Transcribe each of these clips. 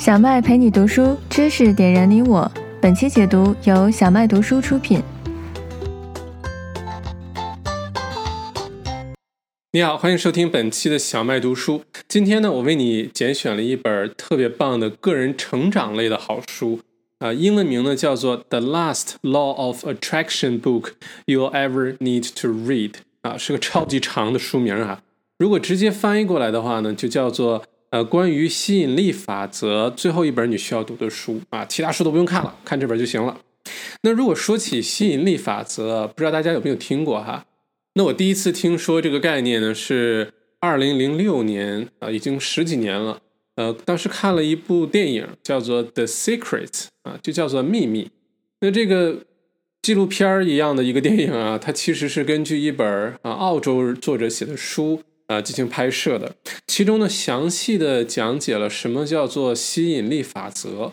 小麦陪你读书，知识点燃你我。本期解读由小麦读书出品。你好，欢迎收听本期的小麦读书。今天呢，我为你拣选了一本特别棒的个人成长类的好书啊，英文名呢叫做《The Last Law of Attraction Book You'll Ever Need to Read》啊，是个超级长的书名啊。如果直接翻译过来的话呢，就叫做呃关于吸引力法则最后一本你需要读的书啊，其他书都不用看了，看这本就行了。那如果说起吸引力法则，不知道大家有没有听过哈？那我第一次听说这个概念呢，是二零零六年啊，已经十几年了。呃，当时看了一部电影叫做《The Secret》啊，就叫做秘密。那这个纪录片儿一样的一个电影啊，它其实是根据一本啊澳洲作者写的书。啊，进行拍摄的，其中呢详细的讲解了什么叫做吸引力法则。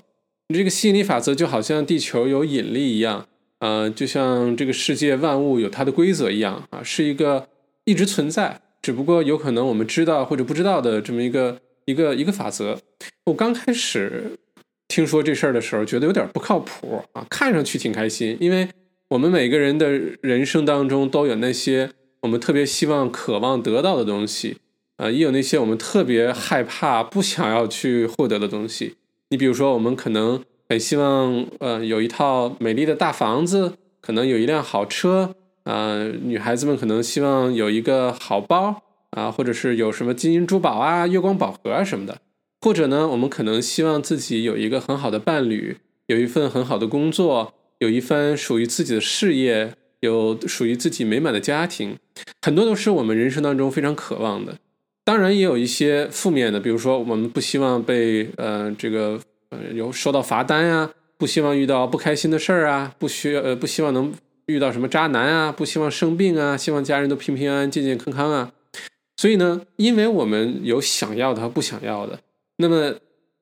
这个吸引力法则就好像地球有引力一样，呃，就像这个世界万物有它的规则一样啊，是一个一直存在，只不过有可能我们知道或者不知道的这么一个一个一个法则。我刚开始听说这事儿的时候，觉得有点不靠谱啊，看上去挺开心，因为我们每个人的人生当中都有那些。我们特别希望、渴望得到的东西，呃，也有那些我们特别害怕、不想要去获得的东西。你比如说，我们可能很希望，呃，有一套美丽的大房子，可能有一辆好车，啊，女孩子们可能希望有一个好包，啊，或者是有什么金银珠宝啊、月光宝盒啊什么的。或者呢，我们可能希望自己有一个很好的伴侣，有一份很好的工作，有一番属于自己的事业。有属于自己美满的家庭，很多都是我们人生当中非常渴望的。当然，也有一些负面的，比如说我们不希望被呃这个呃有收到罚单呀，不希望遇到不开心的事儿啊，不需呃不希望能遇到什么渣男啊，不希望生病啊，希望家人都平平安安、健健康康啊。所以呢，因为我们有想要的和不想要的，那么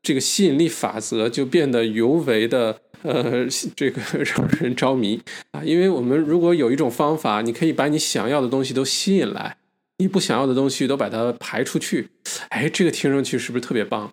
这个吸引力法则就变得尤为的。呃，这个 让人着迷啊！因为我们如果有一种方法，你可以把你想要的东西都吸引来，你不想要的东西都把它排出去，哎，这个听上去是不是特别棒？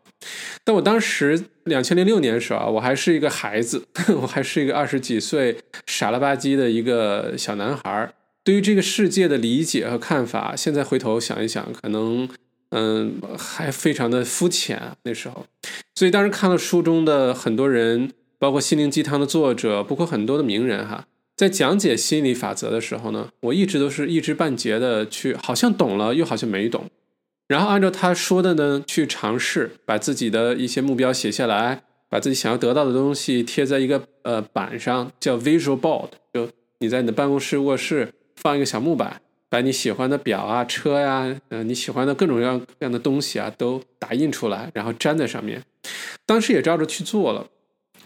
但我当时两千零六年的时候啊，我还是一个孩子，我还是一个二十几岁傻了吧唧的一个小男孩儿，对于这个世界的理解和看法，现在回头想一想，可能嗯还非常的肤浅啊那时候。所以当时看了书中的很多人。包括心灵鸡汤的作者，包括很多的名人哈，在讲解心理法则的时候呢，我一直都是一知半解的去，好像懂了，又好像没懂，然后按照他说的呢去尝试，把自己的一些目标写下来，把自己想要得到的东西贴在一个呃板上，叫 visual board，就你在你的办公室卧室放一个小木板，把你喜欢的表啊、车呀，呃你喜欢的各种各样样的东西啊都打印出来，然后粘在上面，当时也照着去做了。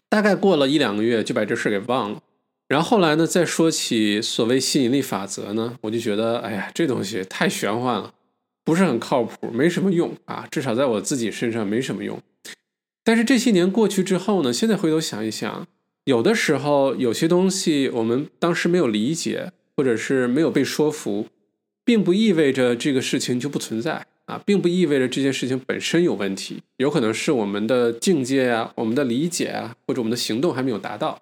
大概过了一两个月，就把这事给忘了。然后后来呢，再说起所谓吸引力法则呢，我就觉得，哎呀，这东西太玄幻了，不是很靠谱，没什么用啊，至少在我自己身上没什么用。但是这些年过去之后呢，现在回头想一想，有的时候有些东西我们当时没有理解，或者是没有被说服，并不意味着这个事情就不存在。啊，并不意味着这件事情本身有问题，有可能是我们的境界啊、我们的理解啊，或者我们的行动还没有达到。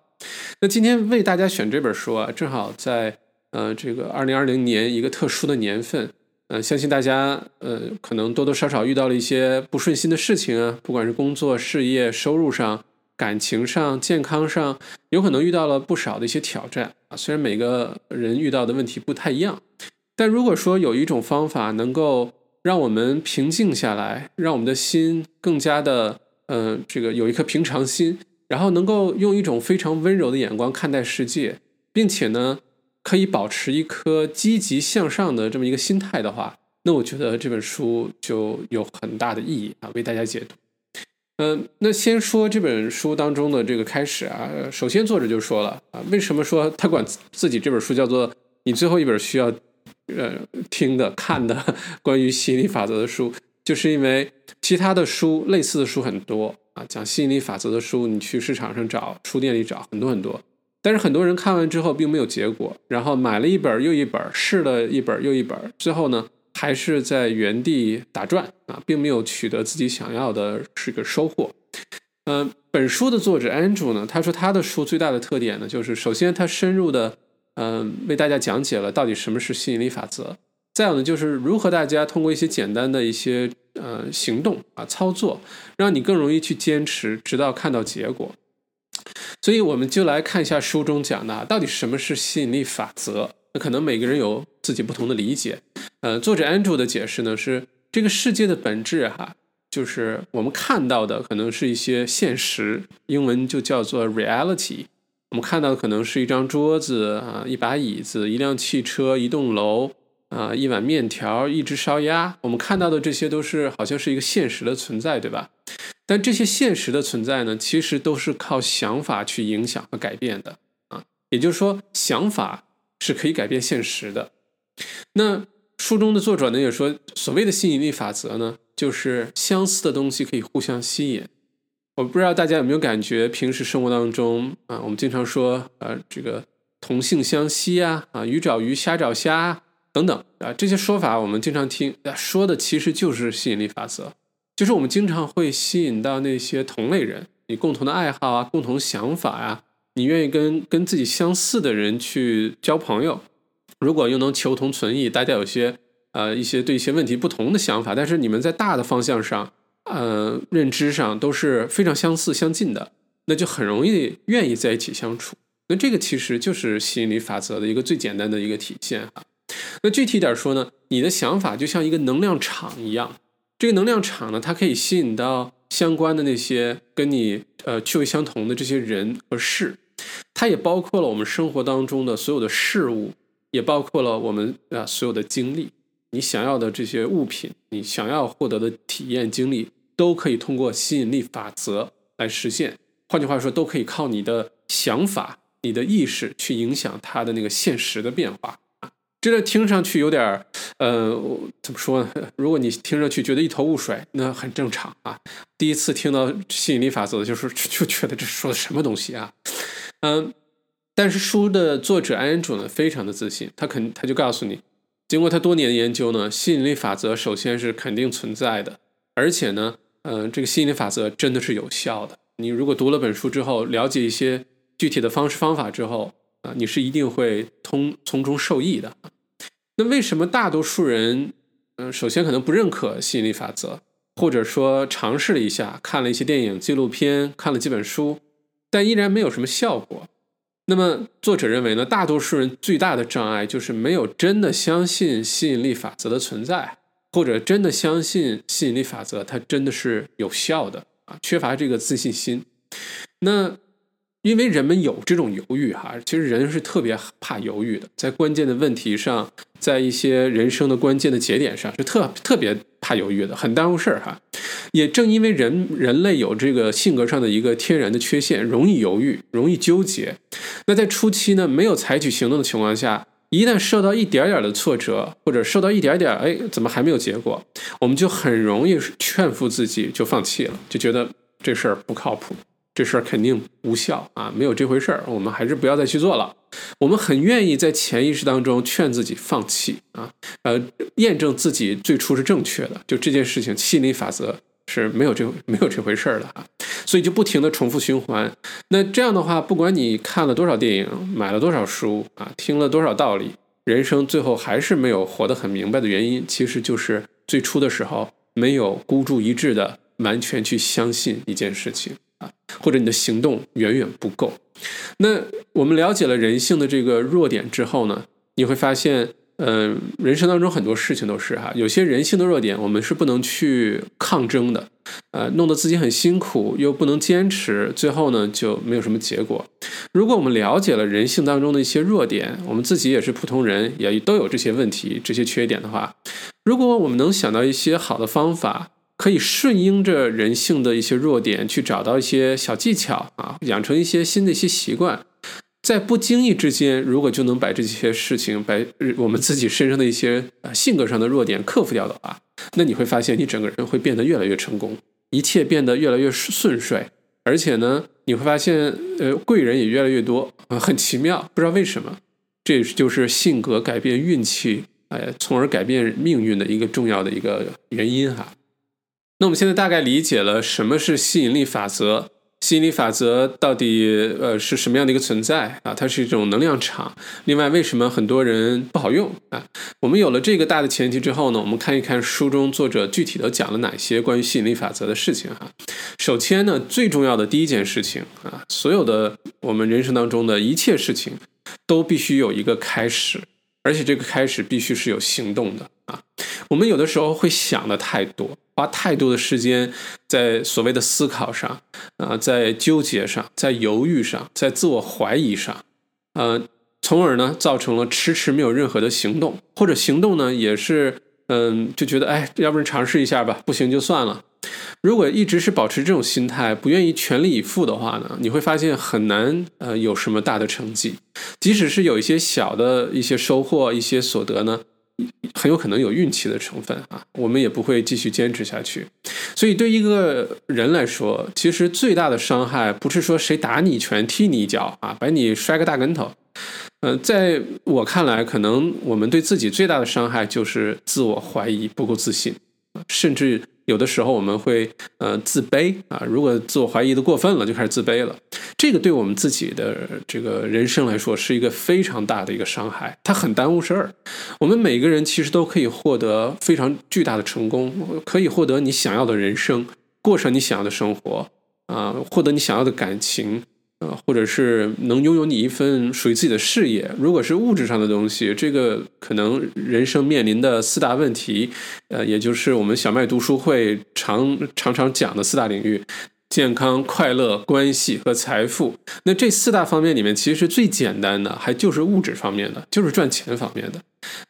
那今天为大家选这本书啊，正好在呃这个二零二零年一个特殊的年份，呃，相信大家呃可能多多少少遇到了一些不顺心的事情啊，不管是工作、事业、收入上、感情上、健康上，有可能遇到了不少的一些挑战啊。虽然每个人遇到的问题不太一样，但如果说有一种方法能够让我们平静下来，让我们的心更加的，呃，这个有一颗平常心，然后能够用一种非常温柔的眼光看待世界，并且呢，可以保持一颗积极向上的这么一个心态的话，那我觉得这本书就有很大的意义啊，为大家解读。嗯，那先说这本书当中的这个开始啊，首先作者就说了啊，为什么说他管自己这本书叫做你最后一本需要。呃，听的、看的 关于吸引力法则的书，就是因为其他的书类似的书很多啊，讲吸引力法则的书，你去市场上找，书店里找很多很多，但是很多人看完之后并没有结果，然后买了一本又一本，试了一本又一本，最后呢还是在原地打转啊，并没有取得自己想要的这个收获。嗯，本书的作者 Andrew 呢，他说他的书最大的特点呢，就是首先他深入的，嗯，为大家讲解了到底什么是吸引力法则。再有呢，就是如何大家通过一些简单的一些呃行动啊操作，让你更容易去坚持，直到看到结果。所以我们就来看一下书中讲的，到底什么是吸引力法则。那可能每个人有自己不同的理解。呃，作者 Andrew 的解释呢是，这个世界的本质哈，就是我们看到的可能是一些现实，英文就叫做 reality。我们看到的可能是一张桌子啊，一把椅子，一辆汽车，一栋楼。啊，一碗面条，一只烧鸭，我们看到的这些都是好像是一个现实的存在，对吧？但这些现实的存在呢，其实都是靠想法去影响和改变的啊。也就是说，想法是可以改变现实的。那书中的作者呢也说，所谓的吸引力法则呢，就是相似的东西可以互相吸引。我不知道大家有没有感觉，平时生活当中啊，我们经常说，呃，这个同性相吸啊，啊，鱼找鱼，虾找虾。等等啊，这些说法我们经常听，说的其实就是吸引力法则，就是我们经常会吸引到那些同类人，你共同的爱好啊，共同想法呀，你愿意跟跟自己相似的人去交朋友。如果又能求同存异，大家有些呃一些对一些问题不同的想法，但是你们在大的方向上，呃认知上都是非常相似相近的，那就很容易愿意在一起相处。那这个其实就是吸引力法则的一个最简单的一个体现哈。那具体点说呢，你的想法就像一个能量场一样，这个能量场呢，它可以吸引到相关的那些跟你呃趣味相同的这些人和事，它也包括了我们生活当中的所有的事物，也包括了我们啊所有的经历，你想要的这些物品，你想要获得的体验经历，都可以通过吸引力法则来实现。换句话说，都可以靠你的想法、你的意识去影响它的那个现实的变化。这个听上去有点儿，呃，怎么说呢？如果你听上去觉得一头雾水，那很正常啊。第一次听到吸引力法则，就是 就觉得这说的什么东西啊？嗯，但是书的作者安主呢，非常的自信，他肯他就告诉你，经过他多年的研究呢，吸引力法则首先是肯定存在的，而且呢，嗯，这个吸引力法则真的是有效的。你如果读了本书之后，了解一些具体的方式方法之后啊，你是一定会通从中受益的。那为什么大多数人，嗯，首先可能不认可吸引力法则，或者说尝试了一下，看了一些电影、纪录片，看了几本书，但依然没有什么效果？那么作者认为呢，大多数人最大的障碍就是没有真的相信吸引力法则的存在，或者真的相信吸引力法则它真的是有效的啊，缺乏这个自信心。那。因为人们有这种犹豫哈，其实人是特别怕犹豫的，在关键的问题上，在一些人生的关键的节点上，是特特别怕犹豫的，很耽误事儿哈。也正因为人人类有这个性格上的一个天然的缺陷，容易犹豫，容易纠结。那在初期呢，没有采取行动的情况下，一旦受到一点点的挫折，或者受到一点点，哎，怎么还没有结果，我们就很容易劝服自己就放弃了，就觉得这事儿不靠谱。这事儿肯定无效啊，没有这回事儿，我们还是不要再去做了。我们很愿意在潜意识当中劝自己放弃啊，呃，验证自己最初是正确的。就这件事情，心理法则是没有这没有这回事儿的啊，所以就不停的重复循环。那这样的话，不管你看了多少电影，买了多少书啊，听了多少道理，人生最后还是没有活得很明白的原因，其实就是最初的时候没有孤注一掷的完全去相信一件事情。或者你的行动远远不够。那我们了解了人性的这个弱点之后呢，你会发现，呃，人生当中很多事情都是哈，有些人性的弱点，我们是不能去抗争的，呃，弄得自己很辛苦，又不能坚持，最后呢就没有什么结果。如果我们了解了人性当中的一些弱点，我们自己也是普通人，也都有这些问题、这些缺点的话，如果我们能想到一些好的方法。可以顺应着人性的一些弱点，去找到一些小技巧啊，养成一些新的一些习惯，在不经意之间，如果就能把这些事情，把我们自己身上的一些性格上的弱点克服掉的话，那你会发现你整个人会变得越来越成功，一切变得越来越顺顺遂，而且呢，你会发现呃贵人也越来越多，很奇妙，不知道为什么，这就是性格改变运气，哎，从而改变命运的一个重要的一个原因哈。那我们现在大概理解了什么是吸引力法则，吸引力法则到底呃是什么样的一个存在啊？它是一种能量场。另外，为什么很多人不好用啊？我们有了这个大的前提之后呢，我们看一看书中作者具体的讲了哪些关于吸引力法则的事情哈。首先呢，最重要的第一件事情啊，所有的我们人生当中的一切事情都必须有一个开始，而且这个开始必须是有行动的啊。我们有的时候会想的太多。花太多的时间在所谓的思考上，啊，在纠结上，在犹豫上，在自我怀疑上，呃，从而呢，造成了迟迟没有任何的行动，或者行动呢，也是，嗯，就觉得，哎，要不然尝试一下吧，不行就算了。如果一直是保持这种心态，不愿意全力以赴的话呢，你会发现很难，呃，有什么大的成绩，即使是有一些小的一些收获、一些所得呢。很有可能有运气的成分啊，我们也不会继续坚持下去。所以对一个人来说，其实最大的伤害不是说谁打你一拳、踢你一脚啊，把你摔个大跟头。嗯，在我看来，可能我们对自己最大的伤害就是自我怀疑、不够自信，甚至。有的时候我们会呃自卑啊，如果自我怀疑的过分了，就开始自卑了。这个对我们自己的这个人生来说是一个非常大的一个伤害，它很耽误事儿。我们每个人其实都可以获得非常巨大的成功，可以获得你想要的人生，过上你想要的生活啊，获得你想要的感情啊。或者是能拥有你一份属于自己的事业。如果是物质上的东西，这个可能人生面临的四大问题，呃，也就是我们小麦读书会常常常讲的四大领域：健康、快乐、关系和财富。那这四大方面里面，其实最简单的还就是物质方面的，就是赚钱方面的。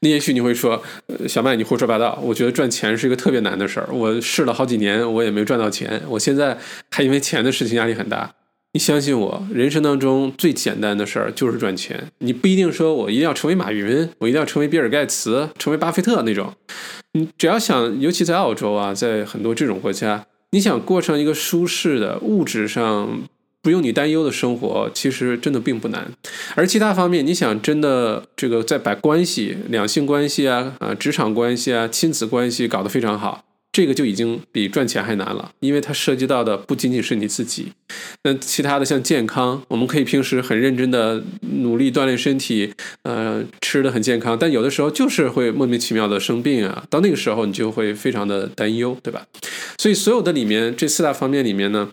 那也许你会说，小麦你胡说八道。我觉得赚钱是一个特别难的事儿，我试了好几年，我也没赚到钱。我现在还因为钱的事情压力很大。你相信我，人生当中最简单的事儿就是赚钱。你不一定说我一定要成为马云，我一定要成为比尔盖茨，成为巴菲特那种。你只要想，尤其在澳洲啊，在很多这种国家，你想过上一个舒适的、物质上不用你担忧的生活，其实真的并不难。而其他方面，你想真的这个在把关系、两性关系啊、啊职场关系啊、亲子关系搞得非常好。这个就已经比赚钱还难了，因为它涉及到的不仅仅是你自己，那其他的像健康，我们可以平时很认真的努力锻炼身体，呃，吃的很健康，但有的时候就是会莫名其妙的生病啊，到那个时候你就会非常的担忧，对吧？所以所有的里面这四大方面里面呢，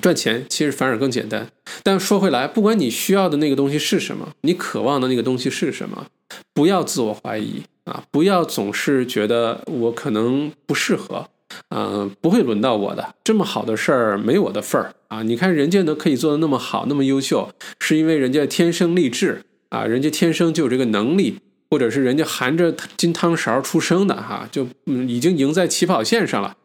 赚钱其实反而更简单。但说回来，不管你需要的那个东西是什么，你渴望的那个东西是什么，不要自我怀疑。啊，不要总是觉得我可能不适合，嗯，不会轮到我的这么好的事儿没我的份儿啊！你看人家都可以做的那么好，那么优秀，是因为人家天生丽质啊，人家天生就有这个能力，或者是人家含着金汤勺出生的哈，就已经赢在起跑线上了。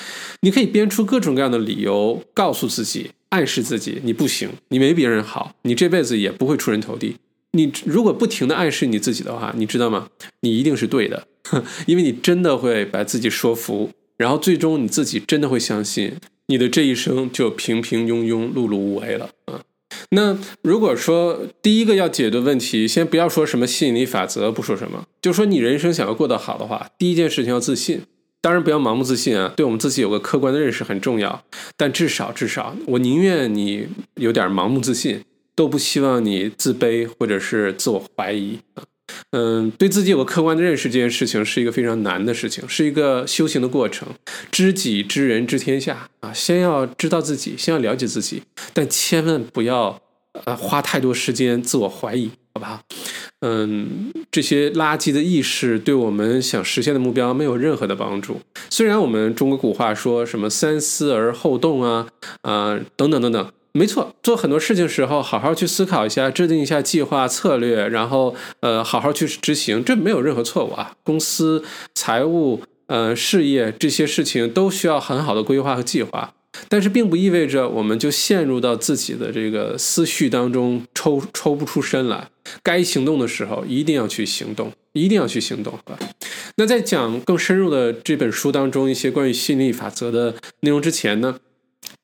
你可以编出各种各样的理由，告诉自己，暗示自己你不行，你没别人好，你这辈子也不会出人头地。你如果不停的暗示你自己的话，你知道吗？你一定是对的，因为你真的会把自己说服，然后最终你自己真的会相信，你的这一生就平平庸庸、碌碌无为了啊。那如果说第一个要解决问题，先不要说什么吸引力法则，不说什么，就说你人生想要过得好的话，第一件事情要自信。当然不要盲目自信啊，对我们自己有个客观的认识很重要。但至少至少，我宁愿你有点盲目自信。都不希望你自卑或者是自我怀疑啊，嗯，对自己有个客观的认识，这件事情是一个非常难的事情，是一个修行的过程。知己知人知天下啊，先要知道自己，先要了解自己，但千万不要呃花太多时间自我怀疑，好不好？嗯，这些垃圾的意识对我们想实现的目标没有任何的帮助。虽然我们中国古话说什么三思而后动啊啊等等等等。没错，做很多事情时候，好好去思考一下，制定一下计划策略，然后呃，好好去执行，这没有任何错误啊。公司、财务、呃，事业这些事情都需要很好的规划和计划，但是并不意味着我们就陷入到自己的这个思绪当中抽抽不出身来。该行动的时候，一定要去行动，一定要去行动，那在讲更深入的这本书当中一些关于吸引力法则的内容之前呢，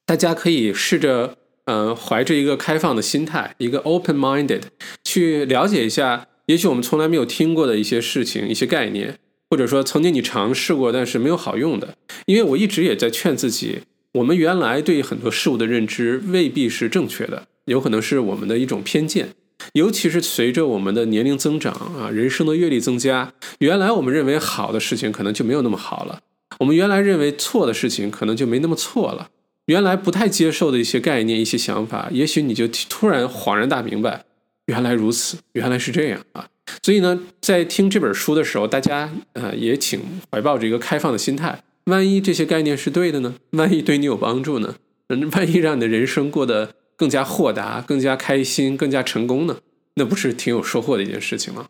大家可以试着。嗯，怀着一个开放的心态，一个 open-minded，去了解一下，也许我们从来没有听过的一些事情、一些概念，或者说曾经你尝试过但是没有好用的。因为我一直也在劝自己，我们原来对很多事物的认知未必是正确的，有可能是我们的一种偏见。尤其是随着我们的年龄增长啊，人生的阅历增加，原来我们认为好的事情可能就没有那么好了，我们原来认为错的事情可能就没那么错了。原来不太接受的一些概念、一些想法，也许你就突然恍然大明白，原来如此，原来是这样啊！所以呢，在听这本书的时候，大家呃也请怀抱着一个开放的心态。万一这些概念是对的呢？万一对你有帮助呢？嗯，万一让你的人生过得更加豁达、更加开心、更加成功呢？那不是挺有收获的一件事情吗？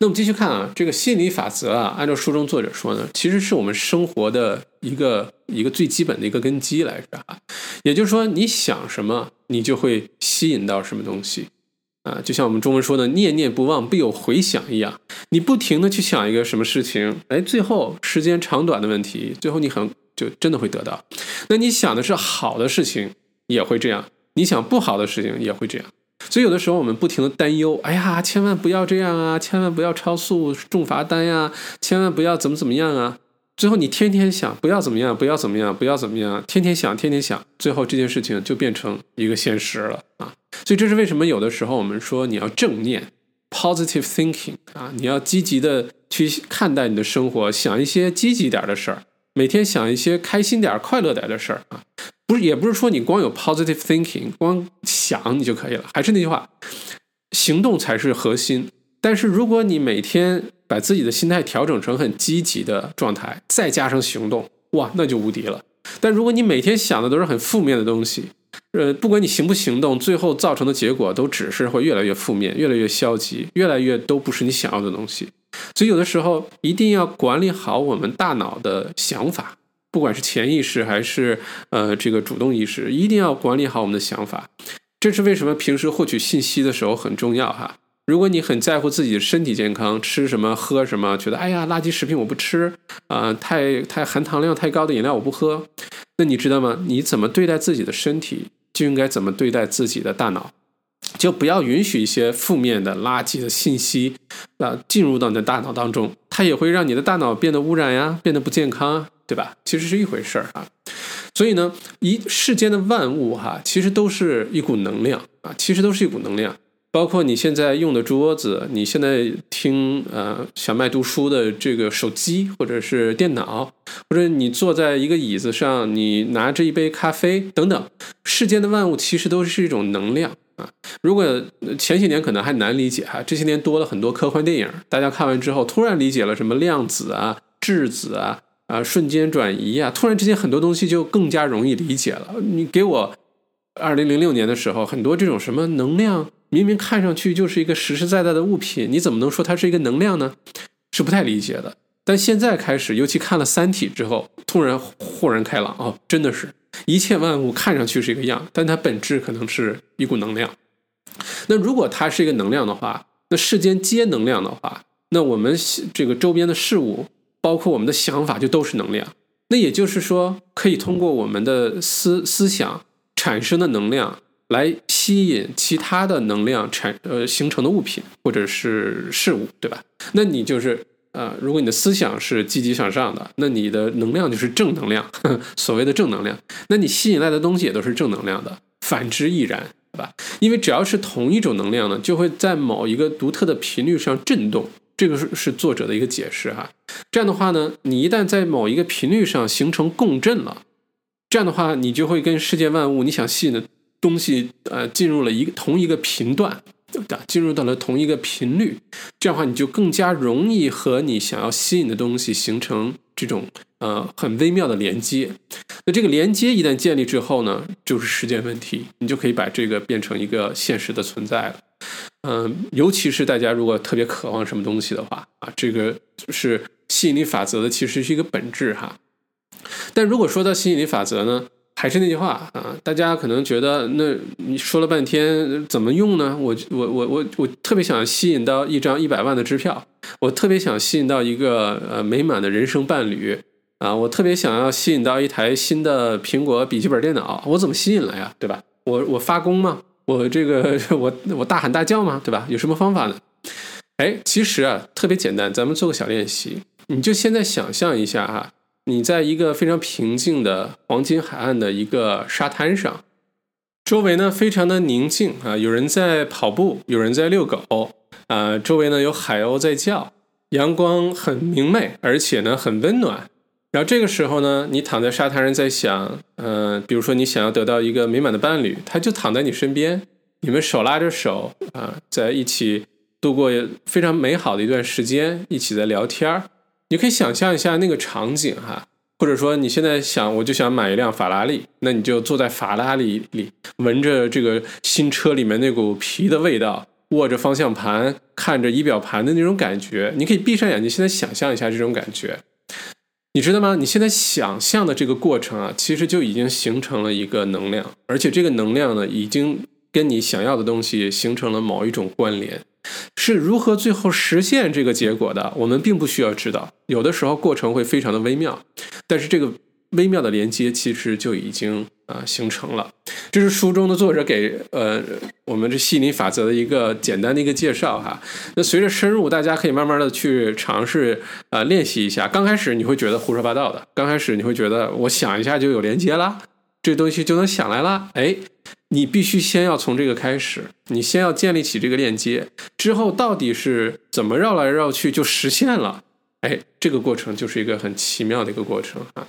那我们继续看啊，这个吸引力法则啊，按照书中作者说呢，其实是我们生活的一个一个最基本的一个根基来着啊。也就是说，你想什么，你就会吸引到什么东西啊。就像我们中文说的“念念不忘，必有回响”一样，你不停的去想一个什么事情，哎，最后时间长短的问题，最后你很就真的会得到。那你想的是好的事情，也会这样；你想不好的事情，也会这样。所以有的时候我们不停的担忧，哎呀，千万不要这样啊，千万不要超速重罚单呀，千万不要怎么怎么样啊。最后你天天想不要怎么样，不要怎么样，不要怎么样，天天想，天天想，最后这件事情就变成一个现实了啊。所以这是为什么有的时候我们说你要正念 （positive thinking） 啊，你要积极的去看待你的生活，想一些积极点的事儿，每天想一些开心点、快乐点的事儿啊。不是，也不是说你光有 positive thinking，光想你就可以了。还是那句话，行动才是核心。但是如果你每天把自己的心态调整成很积极的状态，再加上行动，哇，那就无敌了。但如果你每天想的都是很负面的东西，呃，不管你行不行动，最后造成的结果都只是会越来越负面，越来越消极，越来越都不是你想要的东西。所以有的时候一定要管理好我们大脑的想法。不管是潜意识还是呃这个主动意识，一定要管理好我们的想法。这是为什么平时获取信息的时候很重要哈。如果你很在乎自己的身体健康，吃什么喝什么，觉得哎呀垃圾食品我不吃啊，太太含糖量太高的饮料我不喝，那你知道吗？你怎么对待自己的身体，就应该怎么对待自己的大脑，就不要允许一些负面的垃圾的信息啊进入到你的大脑当中，它也会让你的大脑变得污染呀，变得不健康。对吧？其实是一回事儿啊，所以呢，一世间的万物哈，其实都是一股能量啊，其实都是一股能量。包括你现在用的桌子，你现在听呃小麦读书的这个手机或者是电脑，或者你坐在一个椅子上，你拿着一杯咖啡等等，世间的万物其实都是一种能量啊。如果前些年可能还难理解哈，这些年多了很多科幻电影，大家看完之后突然理解了什么量子啊、质子啊。啊，瞬间转移啊，突然之间很多东西就更加容易理解了。你给我二零零六年的时候，很多这种什么能量，明明看上去就是一个实实在在的物品，你怎么能说它是一个能量呢？是不太理解的。但现在开始，尤其看了《三体》之后，突然豁然开朗哦，真的是一切万物看上去是一个样，但它本质可能是一股能量。那如果它是一个能量的话，那世间皆能量的话，那我们这个周边的事物。包括我们的想法就都是能量，那也就是说，可以通过我们的思思想产生的能量来吸引其他的能量产呃形成的物品或者是事物，对吧？那你就是呃，如果你的思想是积极向上的，那你的能量就是正能量，所谓的正能量，那你吸引来的东西也都是正能量的，反之亦然，对吧？因为只要是同一种能量呢，就会在某一个独特的频率上震动。这个是是作者的一个解释哈，这样的话呢，你一旦在某一个频率上形成共振了，这样的话，你就会跟世界万物你想吸引的东西，呃，进入了一个同一个频段，对进入到了同一个频率，这样的话，你就更加容易和你想要吸引的东西形成这种呃很微妙的连接。那这个连接一旦建立之后呢，就是时间问题，你就可以把这个变成一个现实的存在了。嗯，尤其是大家如果特别渴望什么东西的话啊，这个就是吸引力法则的，其实是一个本质哈。但如果说到吸引力法则呢，还是那句话啊，大家可能觉得那你说了半天怎么用呢？我我我我我特别想吸引到一张一百万的支票，我特别想吸引到一个呃美满的人生伴侣啊，我特别想要吸引到一台新的苹果笔记本电脑，我怎么吸引了呀？对吧？我我发功吗？我这个我我大喊大叫吗？对吧？有什么方法呢？哎，其实啊，特别简单，咱们做个小练习。你就现在想象一下哈，你在一个非常平静的黄金海岸的一个沙滩上，周围呢非常的宁静啊，有人在跑步，有人在遛狗啊，周围呢有海鸥在叫，阳光很明媚，而且呢很温暖。然后这个时候呢，你躺在沙滩上在想，嗯，比如说你想要得到一个美满的伴侣，他就躺在你身边，你们手拉着手啊，在一起度过非常美好的一段时间，一起在聊天儿。你可以想象一下那个场景哈，或者说你现在想，我就想买一辆法拉利，那你就坐在法拉利里，闻着这个新车里面那股皮的味道，握着方向盘，看着仪表盘的那种感觉，你可以闭上眼睛，现在想象一下这种感觉。你知道吗？你现在想象的这个过程啊，其实就已经形成了一个能量，而且这个能量呢，已经跟你想要的东西形成了某一种关联。是如何最后实现这个结果的？我们并不需要知道，有的时候过程会非常的微妙，但是这个。微妙的连接其实就已经啊形成了，这是书中的作者给呃我们这吸引力法则的一个简单的一个介绍哈。那随着深入，大家可以慢慢的去尝试啊练习一下。刚开始你会觉得胡说八道的，刚开始你会觉得我想一下就有连接啦，这东西就能想来啦。哎，你必须先要从这个开始，你先要建立起这个链接，之后到底是怎么绕来绕去就实现了？哎，这个过程就是一个很奇妙的一个过程啊。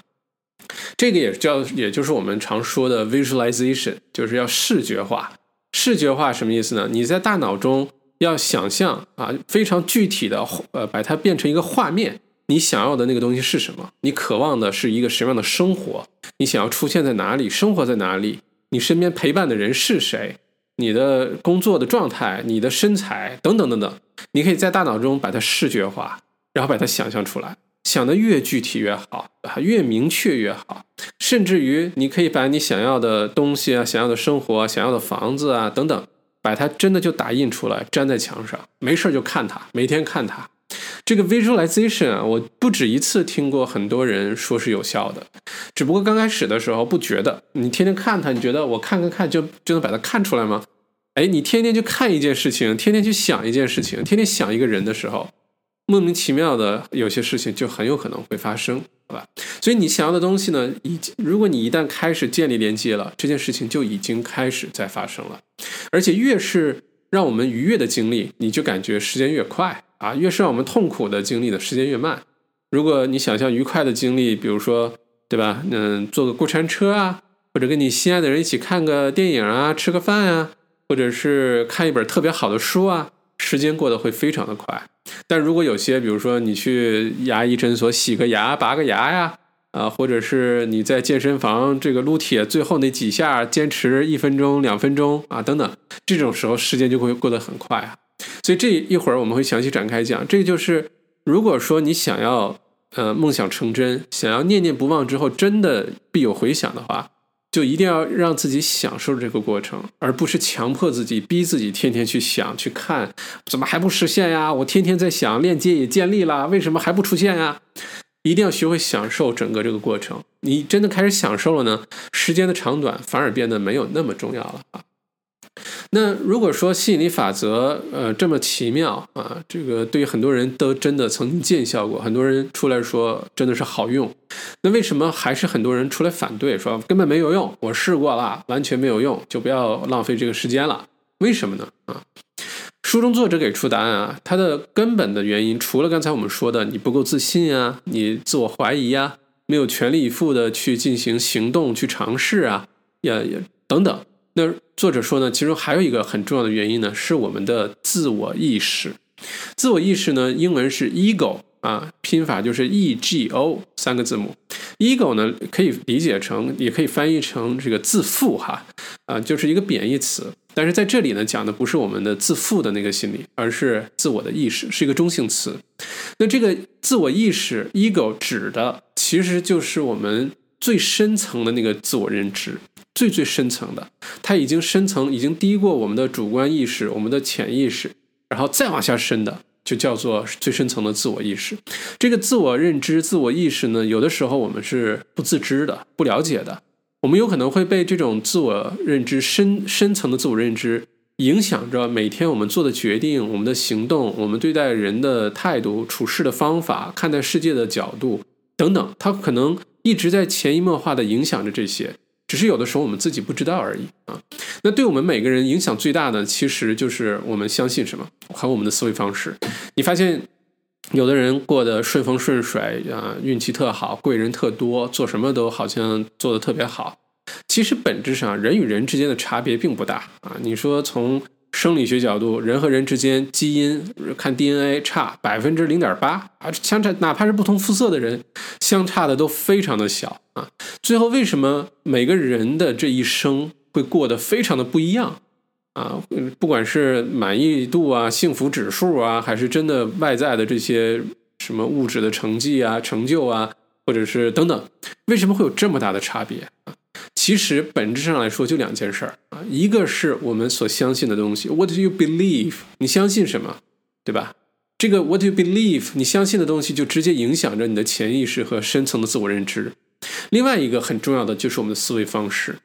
这个也叫，也就是我们常说的 visualization，就是要视觉化。视觉化什么意思呢？你在大脑中要想象啊，非常具体的，呃，把它变成一个画面。你想要的那个东西是什么？你渴望的是一个什么样的生活？你想要出现在哪里？生活在哪里？你身边陪伴的人是谁？你的工作的状态？你的身材？等等等等。你可以在大脑中把它视觉化，然后把它想象出来。想的越具体越好，啊，越明确越好。甚至于，你可以把你想要的东西啊、想要的生活、想要的房子啊等等，把它真的就打印出来，粘在墙上，没事就看它，每天看它。这个 visualization 啊，我不止一次听过很多人说是有效的，只不过刚开始的时候不觉得。你天天看它，你觉得我看看看就就能把它看出来吗？哎，你天天去看一件事情，天天去想一件事情，天天想一个人的时候。莫名其妙的有些事情就很有可能会发生，好吧？所以你想要的东西呢，已经如果你一旦开始建立连接了，这件事情就已经开始在发生了。而且越是让我们愉悦的经历，你就感觉时间越快啊；越是让我们痛苦的经历的时间越慢。如果你想象愉快的经历，比如说，对吧？嗯，坐个过山车啊，或者跟你心爱的人一起看个电影啊，吃个饭啊，或者是看一本特别好的书啊，时间过得会非常的快。但如果有些，比如说你去牙医诊所洗个牙、拔个牙呀，啊，或者是你在健身房这个撸铁最后那几下坚持一分钟、两分钟啊，等等，这种时候时间就会过得很快啊。所以这一会儿我们会详细展开讲。这就是如果说你想要呃梦想成真，想要念念不忘之后真的必有回响的话。就一定要让自己享受这个过程，而不是强迫自己、逼自己天天去想、去看，怎么还不实现呀？我天天在想，链接也建立了，为什么还不出现呀？一定要学会享受整个这个过程。你真的开始享受了呢，时间的长短反而变得没有那么重要了啊。那如果说吸引力法则，呃，这么奇妙啊，这个对于很多人都真的曾经见效过，很多人出来说真的是好用，那为什么还是很多人出来反对，说根本没有用？我试过了，完全没有用，就不要浪费这个时间了。为什么呢？啊，书中作者给出答案啊，它的根本的原因，除了刚才我们说的你不够自信啊，你自我怀疑啊，没有全力以赴的去进行行动去尝试啊，也也等等。那作者说呢，其中还有一个很重要的原因呢，是我们的自我意识。自我意识呢，英文是 ego 啊，拼法就是 e g o 三个字母。ego 呢，可以理解成，也可以翻译成这个自负哈，啊，就是一个贬义词。但是在这里呢，讲的不是我们的自负的那个心理，而是自我的意识，是一个中性词。那这个自我意识 ego 指的，其实就是我们最深层的那个自我认知。最最深层的，它已经深层，已经低过我们的主观意识、我们的潜意识，然后再往下深的，就叫做最深层的自我意识。这个自我认知、自我意识呢，有的时候我们是不自知的、不了解的，我们有可能会被这种自我认知深深层的自我认知影响着每天我们做的决定、我们的行动、我们对待人的态度、处事的方法、看待世界的角度，等等，它可能一直在潜移默化的影响着这些，只是有的时候我们自己不知道而已啊。那对我们每个人影响最大的，其实就是我们相信什么，和我们的思维方式。你发现，有的人过得顺风顺水啊，运气特好，贵人特多，做什么都好像做得特别好。其实本质上，人与人之间的差别并不大啊。你说从生理学角度，人和人之间基因看 DNA 差百分之零点八啊，相差哪怕是不同肤色的人，相差的都非常的小啊。最后为什么每个人的这一生会过得非常的不一样啊？不管是满意度啊、幸福指数啊，还是真的外在的这些什么物质的成绩啊、成就啊，或者是等等，为什么会有这么大的差别啊？其实本质上来说就两件事儿啊，一个是我们所相信的东西，What do you believe？你相信什么，对吧？这个 What do you believe？你相信的东西就直接影响着你的潜意识和深层的自我认知。另外一个很重要的就是我们的思维方式。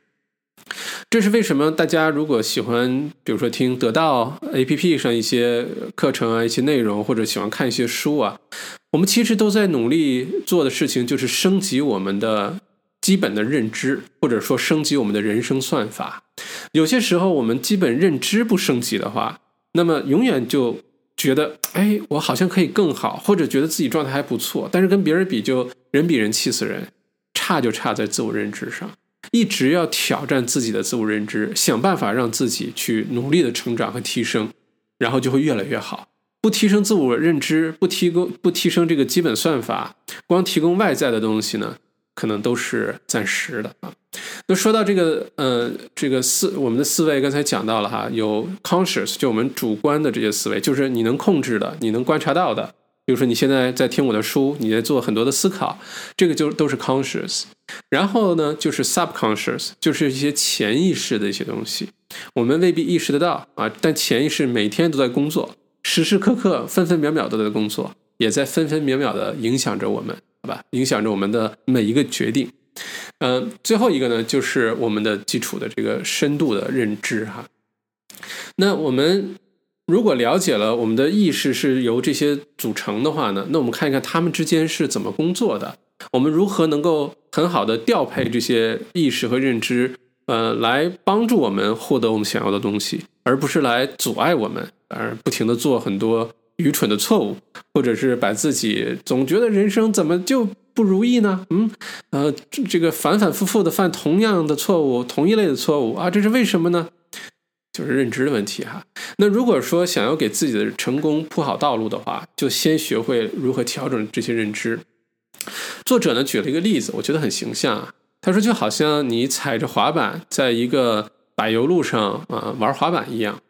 这是为什么大家如果喜欢，比如说听得到 APP 上一些课程啊、一些内容，或者喜欢看一些书啊，我们其实都在努力做的事情就是升级我们的。基本的认知，或者说升级我们的人生算法。有些时候，我们基本认知不升级的话，那么永远就觉得，哎，我好像可以更好，或者觉得自己状态还不错，但是跟别人比，就人比人气死人，差就差在自我认知上。一直要挑战自己的自我认知，想办法让自己去努力的成长和提升，然后就会越来越好。不提升自我认知，不提供不提升这个基本算法，光提供外在的东西呢？可能都是暂时的啊。那说到这个，呃，这个思我们的思维，刚才讲到了哈，有 conscious，就我们主观的这些思维，就是你能控制的，你能观察到的。比如说你现在在听我的书，你在做很多的思考，这个就都是 conscious。然后呢，就是 subconscious，就是一些潜意识的一些东西，我们未必意识得到啊，但潜意识每天都在工作，时时刻刻、分分秒秒都在工作，也在分分秒秒的影响着我们。好吧，影响着我们的每一个决定。嗯，最后一个呢，就是我们的基础的这个深度的认知哈。那我们如果了解了我们的意识是由这些组成的话呢，那我们看一看他们之间是怎么工作的。我们如何能够很好的调配这些意识和认知，呃，来帮助我们获得我们想要的东西，而不是来阻碍我们，而不停的做很多。愚蠢的错误，或者是把自己总觉得人生怎么就不如意呢？嗯，呃，这个反反复复的犯同样的错误，同一类的错误啊，这是为什么呢？就是认知的问题哈。那如果说想要给自己的成功铺好道路的话，就先学会如何调整这些认知。作者呢举了一个例子，我觉得很形象啊。他说就好像你踩着滑板在一个柏油路上啊玩滑板一样。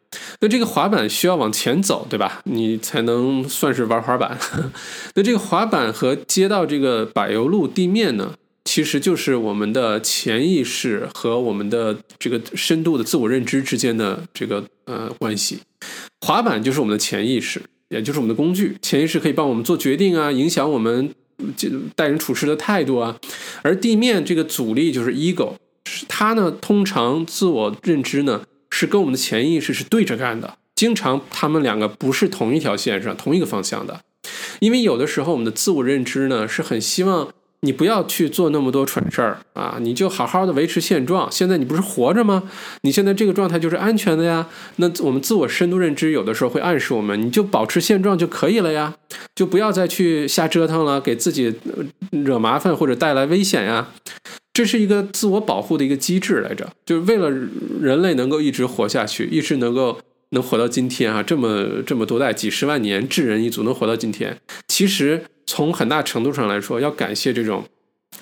那这个滑板需要往前走，对吧？你才能算是玩滑板。那这个滑板和接到这个柏油路地面呢，其实就是我们的潜意识和我们的这个深度的自我认知之间的这个呃关系。滑板就是我们的潜意识，也就是我们的工具。潜意识可以帮我们做决定啊，影响我们待人处事的态度啊。而地面这个阻力就是 ego，它呢通常自我认知呢。是跟我们的潜意识是对着干的，经常他们两个不是同一条线上、同一个方向的。因为有的时候我们的自我认知呢是很希望你不要去做那么多蠢事儿啊，你就好好的维持现状。现在你不是活着吗？你现在这个状态就是安全的呀。那我们自我深度认知有的时候会暗示我们，你就保持现状就可以了呀，就不要再去瞎折腾了，给自己惹麻烦或者带来危险呀。这是一个自我保护的一个机制来着，就是为了人类能够一直活下去，一直能够能活到今天啊，这么这么多代几十万年，智人一族能活到今天，其实从很大程度上来说，要感谢这种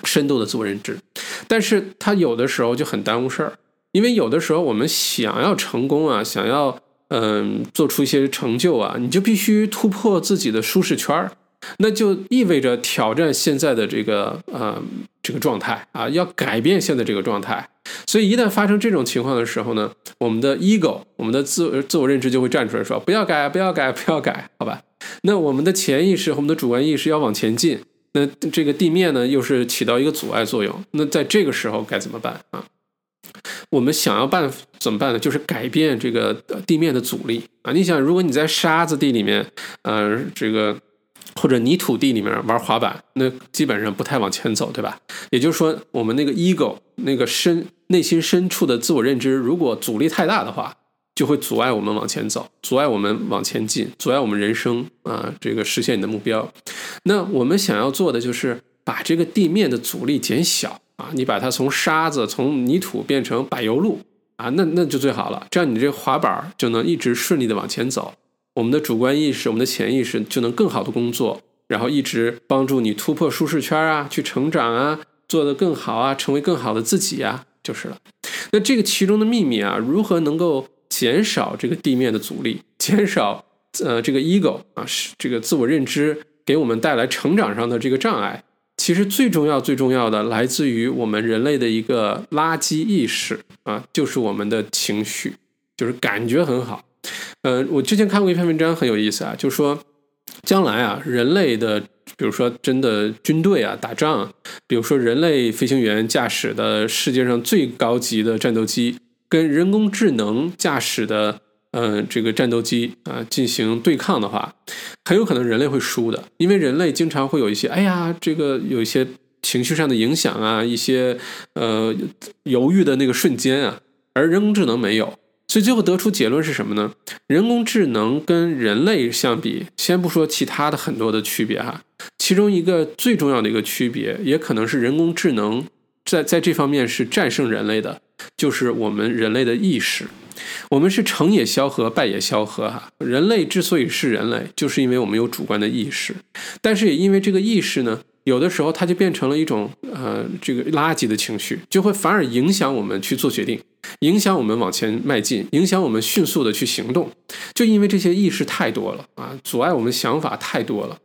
深度的自我认知。但是它有的时候就很耽误事儿，因为有的时候我们想要成功啊，想要嗯做出一些成就啊，你就必须突破自己的舒适圈儿。那就意味着挑战现在的这个呃这个状态啊，要改变现在这个状态。所以一旦发生这种情况的时候呢，我们的 ego，我们的自自我认知就会站出来说不要改，不要改，不要改，好吧？那我们的潜意识和我们的主观意识要往前进，那这个地面呢又是起到一个阻碍作用。那在这个时候该怎么办啊？我们想要办怎么办呢？就是改变这个地面的阻力啊！你想，如果你在沙子地里面，呃，这个。或者泥土地里面玩滑板，那基本上不太往前走，对吧？也就是说，我们那个 ego 那个深内心深处的自我认知，如果阻力太大的话，就会阻碍我们往前走，阻碍我们往前进，阻碍我们人生啊，这个实现你的目标。那我们想要做的就是把这个地面的阻力减小啊，你把它从沙子、从泥土变成柏油路啊，那那就最好了。这样你这个滑板就能一直顺利的往前走。我们的主观意识、我们的潜意识就能更好的工作，然后一直帮助你突破舒适圈啊，去成长啊，做得更好啊，成为更好的自己啊，就是了。那这个其中的秘密啊，如何能够减少这个地面的阻力，减少呃这个 ego 啊，是这个自我认知给我们带来成长上的这个障碍？其实最重要、最重要的来自于我们人类的一个垃圾意识啊，就是我们的情绪，就是感觉很好。呃，我之前看过一篇文章，很有意思啊，就是说，将来啊，人类的，比如说真的军队啊，打仗，比如说人类飞行员驾驶的世界上最高级的战斗机，跟人工智能驾驶的，呃，这个战斗机啊进行对抗的话，很有可能人类会输的，因为人类经常会有一些，哎呀，这个有一些情绪上的影响啊，一些呃犹豫的那个瞬间啊，而人工智能没有。所以最后得出结论是什么呢？人工智能跟人类相比，先不说其他的很多的区别哈，其中一个最重要的一个区别，也可能是人工智能在在这方面是战胜人类的，就是我们人类的意识。我们是成也萧何，败也萧何哈。人类之所以是人类，就是因为我们有主观的意识，但是也因为这个意识呢。有的时候，它就变成了一种呃，这个垃圾的情绪，就会反而影响我们去做决定，影响我们往前迈进，影响我们迅速的去行动。就因为这些意识太多了啊，阻碍我们想法太多了，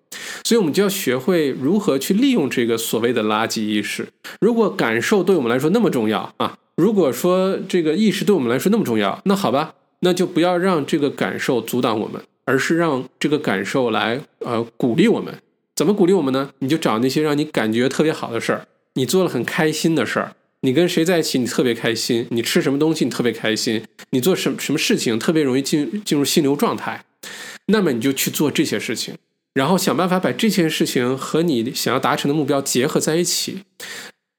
所以我们就要学会如何去利用这个所谓的垃圾意识。如果感受对我们来说那么重要啊，如果说这个意识对我们来说那么重要，那好吧，那就不要让这个感受阻挡我们，而是让这个感受来呃鼓励我们。怎么鼓励我们呢？你就找那些让你感觉特别好的事儿，你做了很开心的事儿，你跟谁在一起你特别开心，你吃什么东西你特别开心，你做什什么事情特别容易进进入心流状态，那么你就去做这些事情，然后想办法把这件事情和你想要达成的目标结合在一起。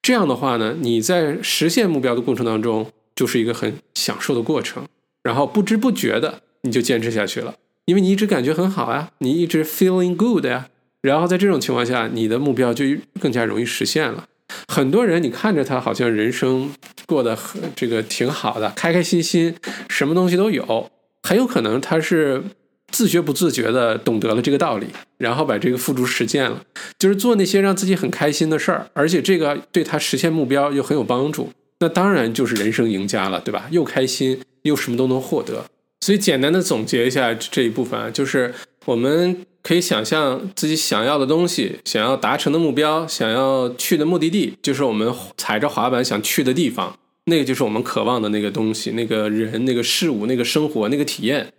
这样的话呢，你在实现目标的过程当中就是一个很享受的过程，然后不知不觉的你就坚持下去了，因为你一直感觉很好呀，你一直 feeling good 呀。然后在这种情况下，你的目标就更加容易实现了。很多人，你看着他好像人生过得很这个挺好的，开开心心，什么东西都有，很有可能他是自觉不自觉的懂得了这个道理，然后把这个付诸实践了，就是做那些让自己很开心的事儿，而且这个对他实现目标又很有帮助，那当然就是人生赢家了，对吧？又开心又什么都能获得。所以简单的总结一下这一部分啊，就是我们。可以想象自己想要的东西，想要达成的目标，想要去的目的地，就是我们踩着滑板想去的地方。那个就是我们渴望的那个东西，那个人、那个事物、那个生活、那个体验。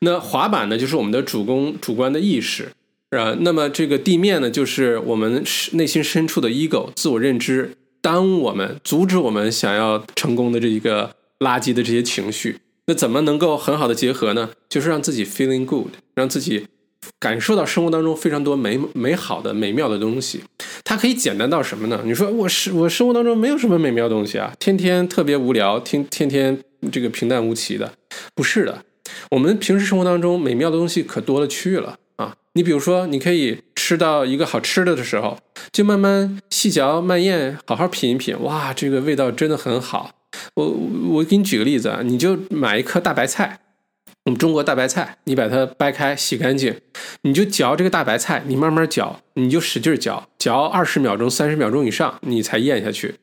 那滑板呢，就是我们的主攻主观的意识，是吧？那么这个地面呢，就是我们内心深处的 ego 自我认知，耽误我们、阻止我们想要成功的这一个垃圾的这些情绪。那怎么能够很好的结合呢？就是让自己 feeling good，让自己。感受到生活当中非常多美美好的美妙的东西，它可以简单到什么呢？你说我是我生活当中没有什么美妙东西啊，天天特别无聊，天天天这个平淡无奇的，不是的。我们平时生活当中美妙的东西可多了去了啊！你比如说，你可以吃到一个好吃的的时候，就慢慢细嚼慢咽，好好品一品，哇，这个味道真的很好。我我给你举个例子啊，你就买一颗大白菜。我们中国大白菜，你把它掰开洗干净，你就嚼这个大白菜，你慢慢嚼，你就使劲嚼，嚼二十秒钟、三十秒钟以上，你才咽下去。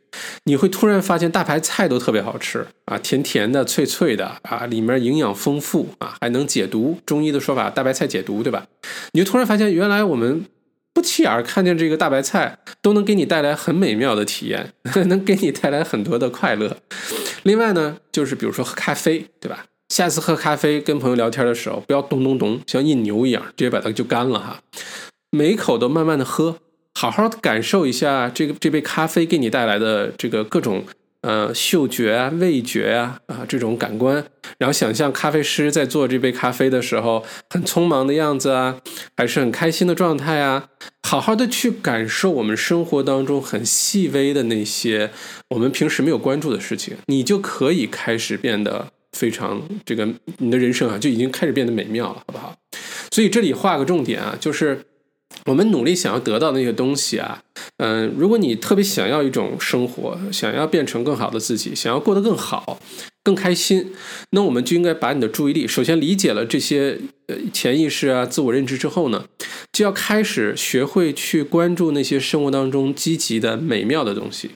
你会突然发现大白菜都特别好吃啊，甜甜的、脆脆的啊，里面营养丰富啊，还能解毒。中医的说法，大白菜解毒，对吧？你就突然发现，原来我们不起眼看见这个大白菜，都能给你带来很美妙的体验，能给你带来很多的快乐。另外呢，就是比如说喝咖啡，对吧？下次喝咖啡跟朋友聊天的时候，不要咚咚咚，像印牛一样，直接把它就干了哈。每一口都慢慢的喝，好好的感受一下这个这杯咖啡给你带来的这个各种呃嗅觉啊、味觉啊啊这种感官，然后想象咖啡师在做这杯咖啡的时候很匆忙的样子啊，还是很开心的状态啊，好好的去感受我们生活当中很细微的那些我们平时没有关注的事情，你就可以开始变得非常这个你的人生啊就已经开始变得美妙了，好不好？所以这里画个重点啊，就是我们努力想要得到那些东西啊。嗯，如果你特别想要一种生活，想要变成更好的自己，想要过得更好、更开心，那我们就应该把你的注意力，首先理解了这些呃潜意识啊、自我认知之后呢，就要开始学会去关注那些生活当中积极的、美妙的东西，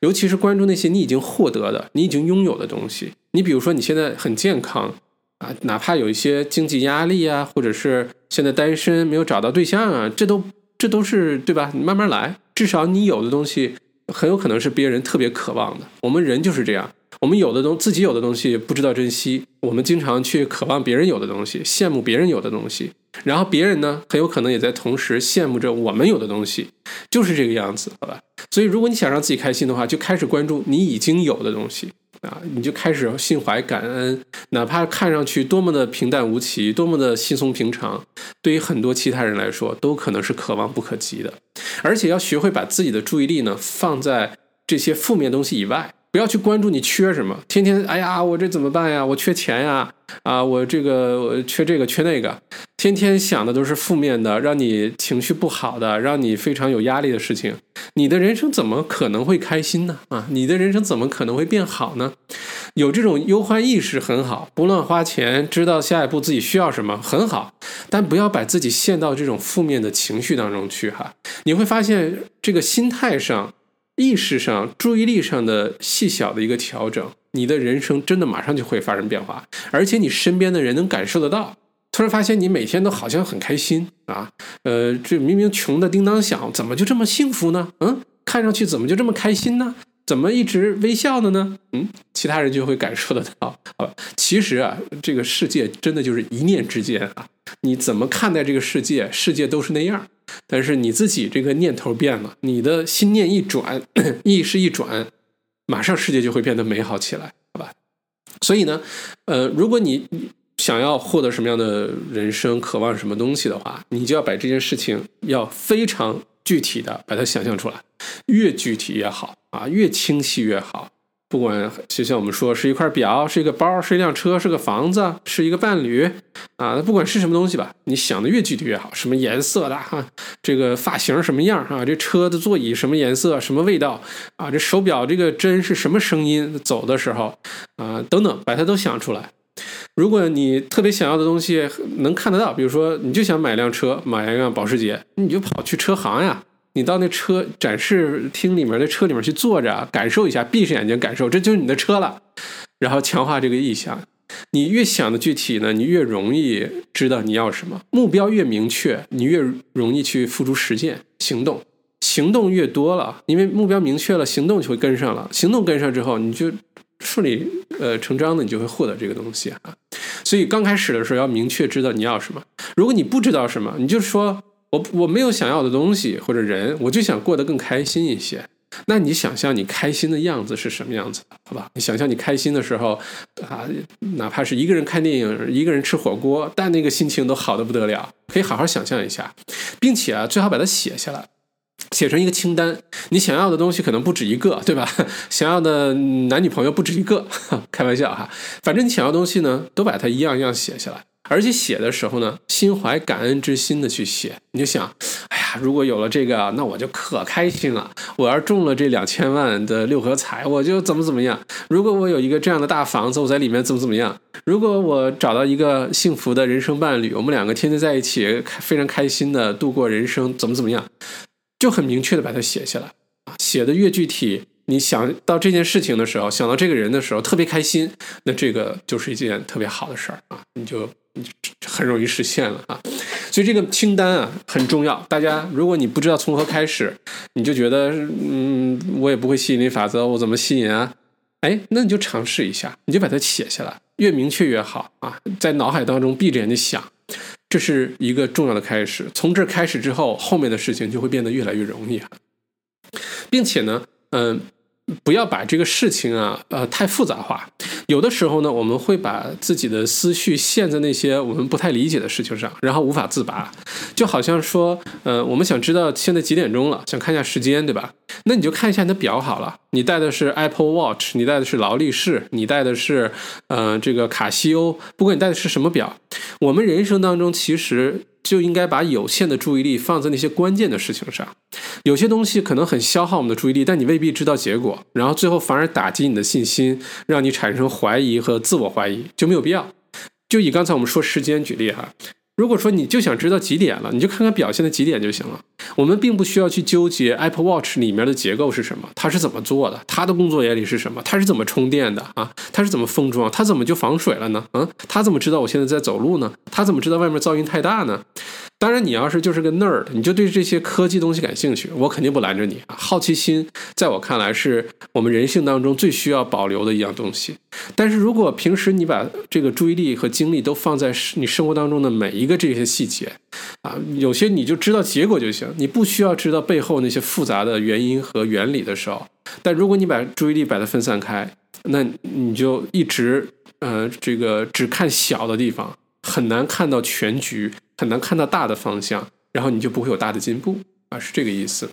尤其是关注那些你已经获得的、你已经拥有的东西。你比如说，你现在很健康啊，哪怕有一些经济压力啊，或者是现在单身没有找到对象啊，这都。这都是对吧？你慢慢来，至少你有的东西很有可能是别人特别渴望的。我们人就是这样，我们有的东自己有的东西不知道珍惜，我们经常去渴望别人有的东西，羡慕别人有的东西，然后别人呢很有可能也在同时羡慕着我们有的东西，就是这个样子，好吧？所以如果你想让自己开心的话，就开始关注你已经有的东西。啊，你就开始心怀感恩，哪怕看上去多么的平淡无奇，多么的稀松平常，对于很多其他人来说，都可能是可望不可及的。而且要学会把自己的注意力呢放在这些负面东西以外。不要去关注你缺什么，天天哎呀，我这怎么办呀？我缺钱呀，啊，我这个我缺这个缺那个，天天想的都是负面的，让你情绪不好的，让你非常有压力的事情，你的人生怎么可能会开心呢？啊，你的人生怎么可能会变好呢？有这种忧患意识很好，不乱花钱，知道下一步自己需要什么很好，但不要把自己陷到这种负面的情绪当中去哈。你会发现这个心态上。意识上、注意力上的细小的一个调整，你的人生真的马上就会发生变化，而且你身边的人能感受得到。突然发现你每天都好像很开心啊，呃，这明明穷的叮当响，怎么就这么幸福呢？嗯，看上去怎么就这么开心呢？怎么一直微笑的呢？嗯，其他人就会感受得到。好，其实啊，这个世界真的就是一念之间啊，你怎么看待这个世界，世界都是那样。但是你自己这个念头变了，你的心念一转，意识一转，马上世界就会变得美好起来，好吧？所以呢，呃，如果你想要获得什么样的人生，渴望什么东西的话，你就要把这件事情要非常具体的把它想象出来，越具体越好啊，越清晰越好。不管就像我们说，是一块表，是一个包，是一辆车，是个房子，是一个伴侣，啊，不管是什么东西吧，你想的越具体越好。什么颜色的哈，这个发型什么样啊？这车的座椅什么颜色，什么味道啊？这手表这个针是什么声音？走的时候啊，等等，把它都想出来。如果你特别想要的东西能看得到，比如说你就想买辆车，买一辆保时捷，你就跑去车行呀。你到那车展示厅里面的车里面去坐着，感受一下，闭上眼睛感受，这就是你的车了。然后强化这个意向，你越想的具体呢，你越容易知道你要什么。目标越明确，你越容易去付诸实践行动。行动越多了，因为目标明确了，行动就会跟上了。行动跟上之后，你就顺理呃成章的，你就会获得这个东西啊。所以刚开始的时候要明确知道你要什么。如果你不知道什么，你就说。我我没有想要的东西或者人，我就想过得更开心一些。那你想象你开心的样子是什么样子的？好吧，你想象你开心的时候啊，哪怕是一个人看电影，一个人吃火锅，但那个心情都好的不得了。可以好好想象一下，并且啊，最好把它写下来，写成一个清单。你想要的东西可能不止一个，对吧？想要的男女朋友不止一个，开玩笑哈。反正你想要东西呢，都把它一样一样写下来。而且写的时候呢，心怀感恩之心的去写，你就想，哎呀，如果有了这个，那我就可开心了。我要中了这两千万的六合彩，我就怎么怎么样。如果我有一个这样的大房子，我在里面怎么怎么样。如果我找到一个幸福的人生伴侣，我们两个天天在一起，非常开心的度过人生，怎么怎么样，就很明确的把它写下来。写的越具体，你想到这件事情的时候，想到这个人的时候，特别开心，那这个就是一件特别好的事儿啊，你就。很容易实现了啊，所以这个清单啊很重要。大家，如果你不知道从何开始，你就觉得嗯，我也不会吸引力法则，我怎么吸引啊？哎，那你就尝试一下，你就把它写下来，越明确越好啊。在脑海当中闭着眼睛想，这是一个重要的开始。从这开始之后，后面的事情就会变得越来越容易啊，并且呢，嗯。不要把这个事情啊，呃，太复杂化。有的时候呢，我们会把自己的思绪陷在那些我们不太理解的事情上，然后无法自拔。就好像说，呃，我们想知道现在几点钟了，想看一下时间，对吧？那你就看一下你的表好了。你带的是 Apple Watch，你带的是劳力士，你带的是，呃，这个卡西欧，不管你带的是什么表，我们人生当中其实。就应该把有限的注意力放在那些关键的事情上。有些东西可能很消耗我们的注意力，但你未必知道结果，然后最后反而打击你的信心，让你产生怀疑和自我怀疑，就没有必要。就以刚才我们说时间举例哈。如果说你就想知道几点了，你就看看表现的几点就行了。我们并不需要去纠结 Apple Watch 里面的结构是什么，它是怎么做的，它的工作原理是什么，它是怎么充电的啊？它是怎么封装？它怎么就防水了呢？嗯，它怎么知道我现在在走路呢？它怎么知道外面噪音太大呢？当然，你要是就是个 nerd，你就对这些科技东西感兴趣，我肯定不拦着你。好奇心在我看来是我们人性当中最需要保留的一样东西。但是如果平时你把这个注意力和精力都放在你生活当中的每一个这些细节啊，有些你就知道结果就行，你不需要知道背后那些复杂的原因和原理的时候。但如果你把注意力把它分散开，那你就一直呃这个只看小的地方，很难看到全局。很难看到大的方向，然后你就不会有大的进步啊，是这个意思。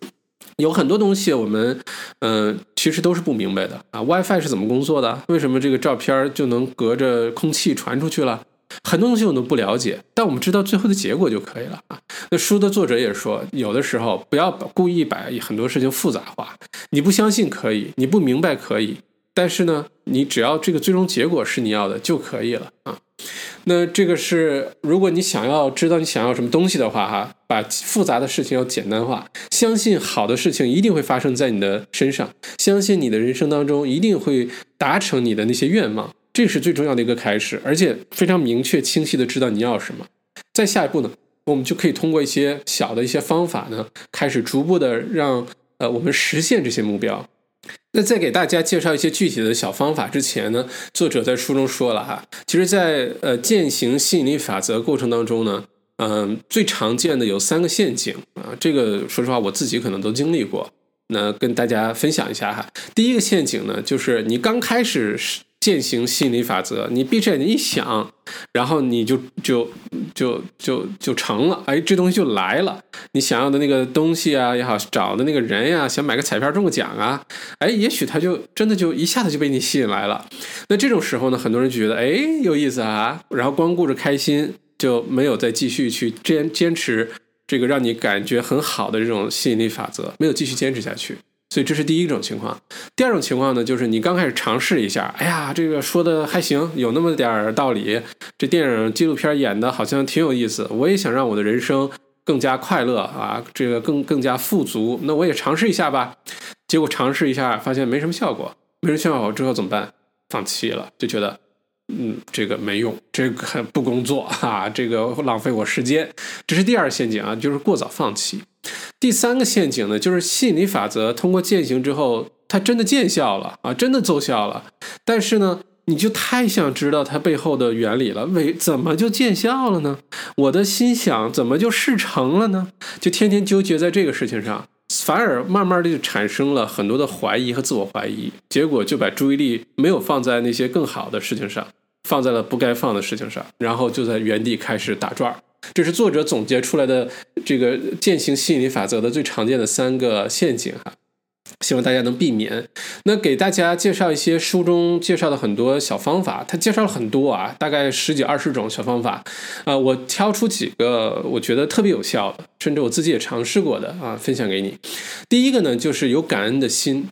有很多东西我们，嗯，其实都是不明白的啊。WiFi 是怎么工作的？为什么这个照片就能隔着空气传出去了？很多东西我们不了解，但我们知道最后的结果就可以了啊。那书的作者也说，有的时候不要故意把很多事情复杂化。你不相信可以，你不明白可以，但是呢，你只要这个最终结果是你要的就可以了啊。那这个是，如果你想要知道你想要什么东西的话，哈，把复杂的事情要简单化，相信好的事情一定会发生在你的身上，相信你的人生当中一定会达成你的那些愿望，这是最重要的一个开始，而且非常明确清晰的知道你要什么。再下一步呢，我们就可以通过一些小的一些方法呢，开始逐步的让呃我们实现这些目标。那在给大家介绍一些具体的小方法之前呢，作者在书中说了哈，其实，在呃践行吸引力法则过程当中呢，嗯，最常见的有三个陷阱啊，这个说实话我自己可能都经历过，那跟大家分享一下哈。第一个陷阱呢，就是你刚开始践行吸引力法则，你闭着眼睛一想，然后你就就就就就成了，哎，这东西就来了。你想要的那个东西啊也好，找的那个人呀，想买个彩票中个奖啊，哎，也许他就真的就一下子就被你吸引来了。那这种时候呢，很多人就觉得哎有意思啊，然后光顾着开心，就没有再继续去坚坚持这个让你感觉很好的这种吸引力法则，没有继续坚持下去。所以这是第一种情况，第二种情况呢，就是你刚开始尝试一下，哎呀，这个说的还行，有那么点儿道理，这电影纪录片演的好像挺有意思，我也想让我的人生更加快乐啊，这个更更加富足，那我也尝试一下吧。结果尝试一下，发现没什么效果，没什么效果之后怎么办？放弃了，就觉得。嗯，这个没用，这个 不工作啊，这个浪费我时间，这是第二陷阱啊，就是过早放弃。第三个陷阱呢，就是吸引力法则通过践行之后，它真的见效了啊，真的奏效了。但是呢，你就太想知道它背后的原理了，为怎么就见效了呢？我的心想，怎么就事成了呢？就天天纠结在这个事情上。反而慢慢的就产生了很多的怀疑和自我怀疑，结果就把注意力没有放在那些更好的事情上，放在了不该放的事情上，然后就在原地开始打转儿。这是作者总结出来的这个践行吸引力法则的最常见的三个陷阱哈。希望大家能避免。那给大家介绍一些书中介绍的很多小方法，他介绍了很多啊，大概十几二十种小方法，啊，我挑出几个我觉得特别有效的，甚至我自己也尝试过的啊，分享给你。第一个呢，就是有感恩的心。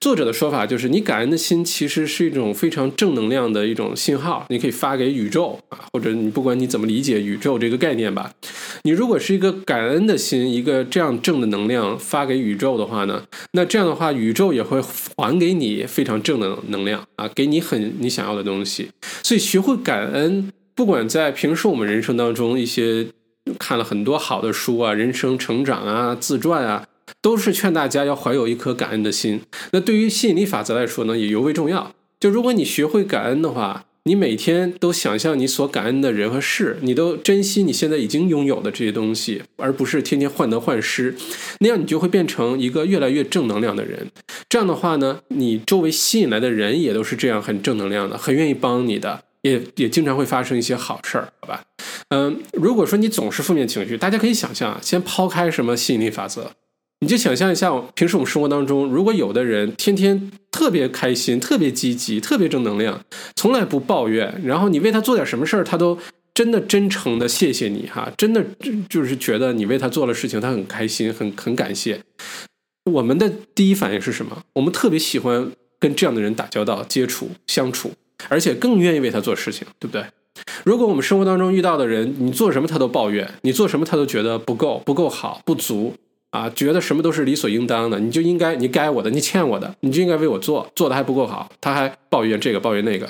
作者的说法就是，你感恩的心其实是一种非常正能量的一种信号，你可以发给宇宙啊，或者你不管你怎么理解宇宙这个概念吧，你如果是一个感恩的心，一个这样正的能量发给宇宙的话呢，那这样的话宇宙也会还给你非常正的能量啊，给你很你想要的东西。所以学会感恩，不管在平时我们人生当中一些看了很多好的书啊，人生成长啊，自传啊。都是劝大家要怀有一颗感恩的心。那对于吸引力法则来说呢，也尤为重要。就如果你学会感恩的话，你每天都想象你所感恩的人和事，你都珍惜你现在已经拥有的这些东西，而不是天天患得患失。那样你就会变成一个越来越正能量的人。这样的话呢，你周围吸引来的人也都是这样很正能量的，很愿意帮你的，也也经常会发生一些好事儿，好吧？嗯，如果说你总是负面情绪，大家可以想象，先抛开什么吸引力法则。你就想象一下，平时我们生活当中，如果有的人天天特别开心、特别积极、特别正能量，从来不抱怨，然后你为他做点什么事儿，他都真的真诚的谢谢你哈，真的就是觉得你为他做了事情，他很开心、很很感谢。我们的第一反应是什么？我们特别喜欢跟这样的人打交道、接触、相处，而且更愿意为他做事情，对不对？如果我们生活当中遇到的人，你做什么他都抱怨，你做什么他都觉得不够、不够好、不足。啊，觉得什么都是理所应当的，你就应该，你该我的，你欠我的，你就应该为我做，做的还不够好，他还抱怨这个抱怨那个，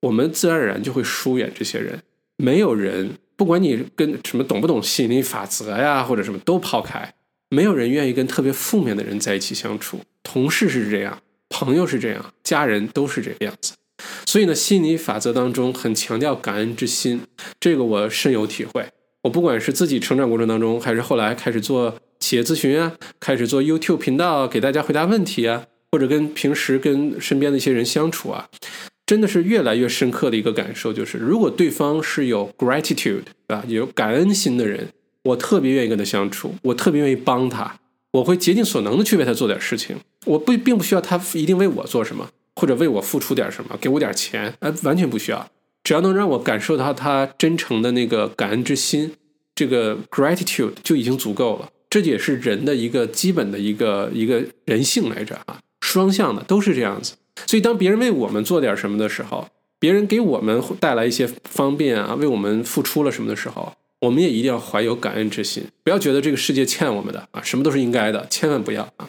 我们自然而然就会疏远这些人。没有人，不管你跟什么懂不懂吸引力法则呀，或者什么都抛开，没有人愿意跟特别负面的人在一起相处。同事是这样，朋友是这样，家人都是这个样子。所以呢，吸引力法则当中很强调感恩之心，这个我深有体会。我不管是自己成长过程当中，还是后来开始做。企业咨询啊，开始做 YouTube 频道给大家回答问题啊，或者跟平时跟身边的一些人相处啊，真的是越来越深刻的一个感受，就是如果对方是有 gratitude 啊，有感恩心的人，我特别愿意跟他相处，我特别愿意帮他，我会竭尽所能的去为他做点事情，我不并不需要他一定为我做什么，或者为我付出点什么，给我点钱，呃，完全不需要，只要能让我感受到他真诚的那个感恩之心，这个 gratitude 就已经足够了。这也是人的一个基本的一个一个人性来着啊，双向的都是这样子。所以当别人为我们做点什么的时候，别人给我们带来一些方便啊，为我们付出了什么的时候，我们也一定要怀有感恩之心，不要觉得这个世界欠我们的啊，什么都是应该的，千万不要啊。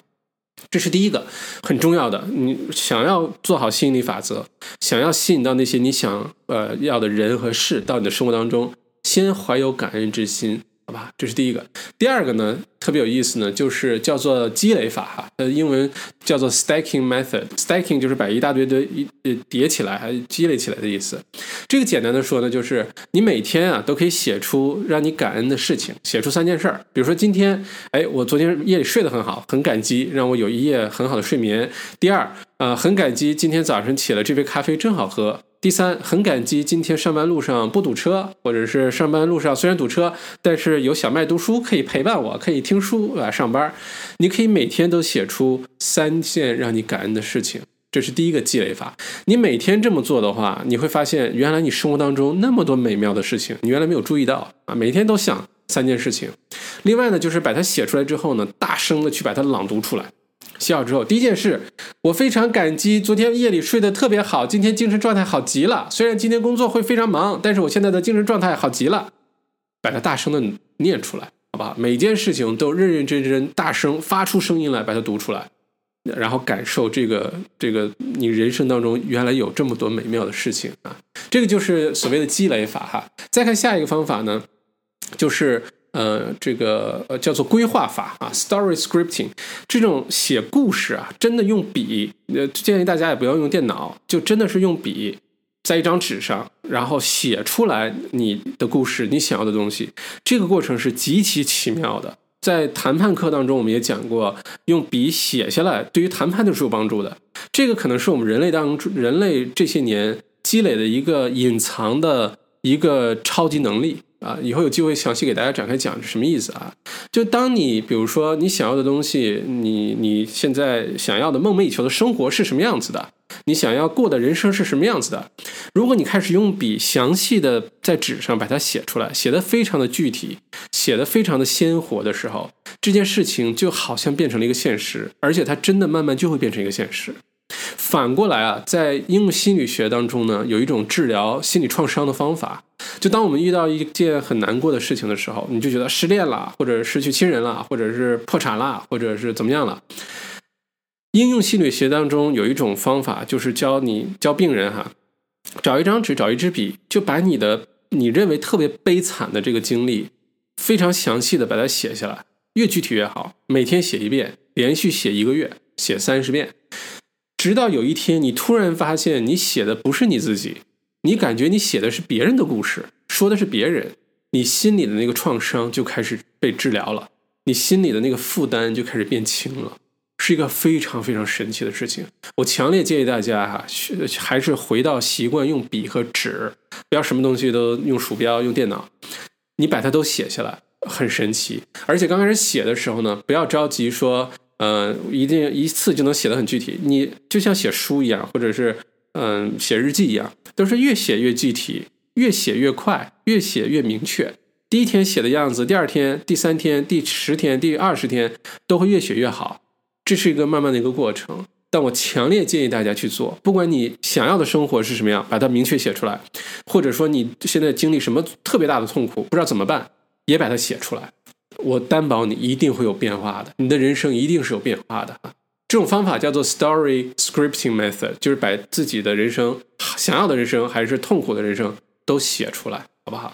这是第一个很重要的。你想要做好吸引力法则，想要吸引到那些你想呃要的人和事到你的生活当中，先怀有感恩之心。好吧，这是第一个。第二个呢，特别有意思呢，就是叫做积累法哈，呃，英文叫做 stacking method。stacking 就是把一大堆的一呃叠起来，还积累起来的意思。这个简单的说呢，就是你每天啊都可以写出让你感恩的事情，写出三件事儿。比如说今天，哎，我昨天夜里睡得很好，很感激，让我有一夜很好的睡眠。第二，呃，很感激今天早晨起了这杯咖啡真好喝。第三，很感激今天上班路上不堵车，或者是上班路上虽然堵车，但是有小麦读书可以陪伴我，可以听书啊上班。你可以每天都写出三件让你感恩的事情，这是第一个积累法。你每天这么做的话，你会发现原来你生活当中那么多美妙的事情，你原来没有注意到啊。每天都想三件事情。另外呢，就是把它写出来之后呢，大声的去把它朗读出来。写好之后，第一件事，我非常感激昨天夜里睡得特别好，今天精神状态好极了。虽然今天工作会非常忙，但是我现在的精神状态好极了。把它大声的念出来，好吧？每件事情都认认真真、大声发出声音来，把它读出来，然后感受这个这个你人生当中原来有这么多美妙的事情啊！这个就是所谓的积累法哈。再看下一个方法呢，就是。呃，这个呃叫做规划法啊，story scripting，这种写故事啊，真的用笔，呃，建议大家也不要用电脑，就真的是用笔，在一张纸上，然后写出来你的故事，你想要的东西，这个过程是极其奇妙的。在谈判课当中，我们也讲过，用笔写下来，对于谈判都是有帮助的。这个可能是我们人类当中人类这些年积累的一个隐藏的一个超级能力。啊，以后有机会详细给大家展开讲是什么意思啊？就当你比如说你想要的东西，你你现在想要的梦寐以求的生活是什么样子的？你想要过的人生是什么样子的？如果你开始用笔详细的在纸上把它写出来，写的非常的具体，写的非常的鲜活的时候，这件事情就好像变成了一个现实，而且它真的慢慢就会变成一个现实。反过来啊，在应用心理学当中呢，有一种治疗心理创伤的方法。就当我们遇到一件很难过的事情的时候，你就觉得失恋了，或者失去亲人了，或者是破产了，或者是怎么样了。应用心理学当中有一种方法，就是教你教病人哈，找一张纸，找一支笔，就把你的你认为特别悲惨的这个经历，非常详细的把它写下来，越具体越好。每天写一遍，连续写一个月，写三十遍，直到有一天你突然发现你写的不是你自己。你感觉你写的是别人的故事，说的是别人，你心里的那个创伤就开始被治疗了，你心里的那个负担就开始变轻了，是一个非常非常神奇的事情。我强烈建议大家哈，还是回到习惯用笔和纸，不要什么东西都用鼠标、用电脑，你把它都写下来，很神奇。而且刚开始写的时候呢，不要着急说，呃，一定一次就能写得很具体，你就像写书一样，或者是。嗯，写日记一样，都是越写越具体，越写越快，越写越明确。第一天写的样子，第二天、第三天、第十天、第二十天都会越写越好。这是一个慢慢的一个过程，但我强烈建议大家去做。不管你想要的生活是什么样，把它明确写出来，或者说你现在经历什么特别大的痛苦，不知道怎么办，也把它写出来。我担保你一定会有变化的，你的人生一定是有变化的啊。这种方法叫做 story scripting method，就是把自己的人生、想要的人生还是痛苦的人生都写出来，好不好？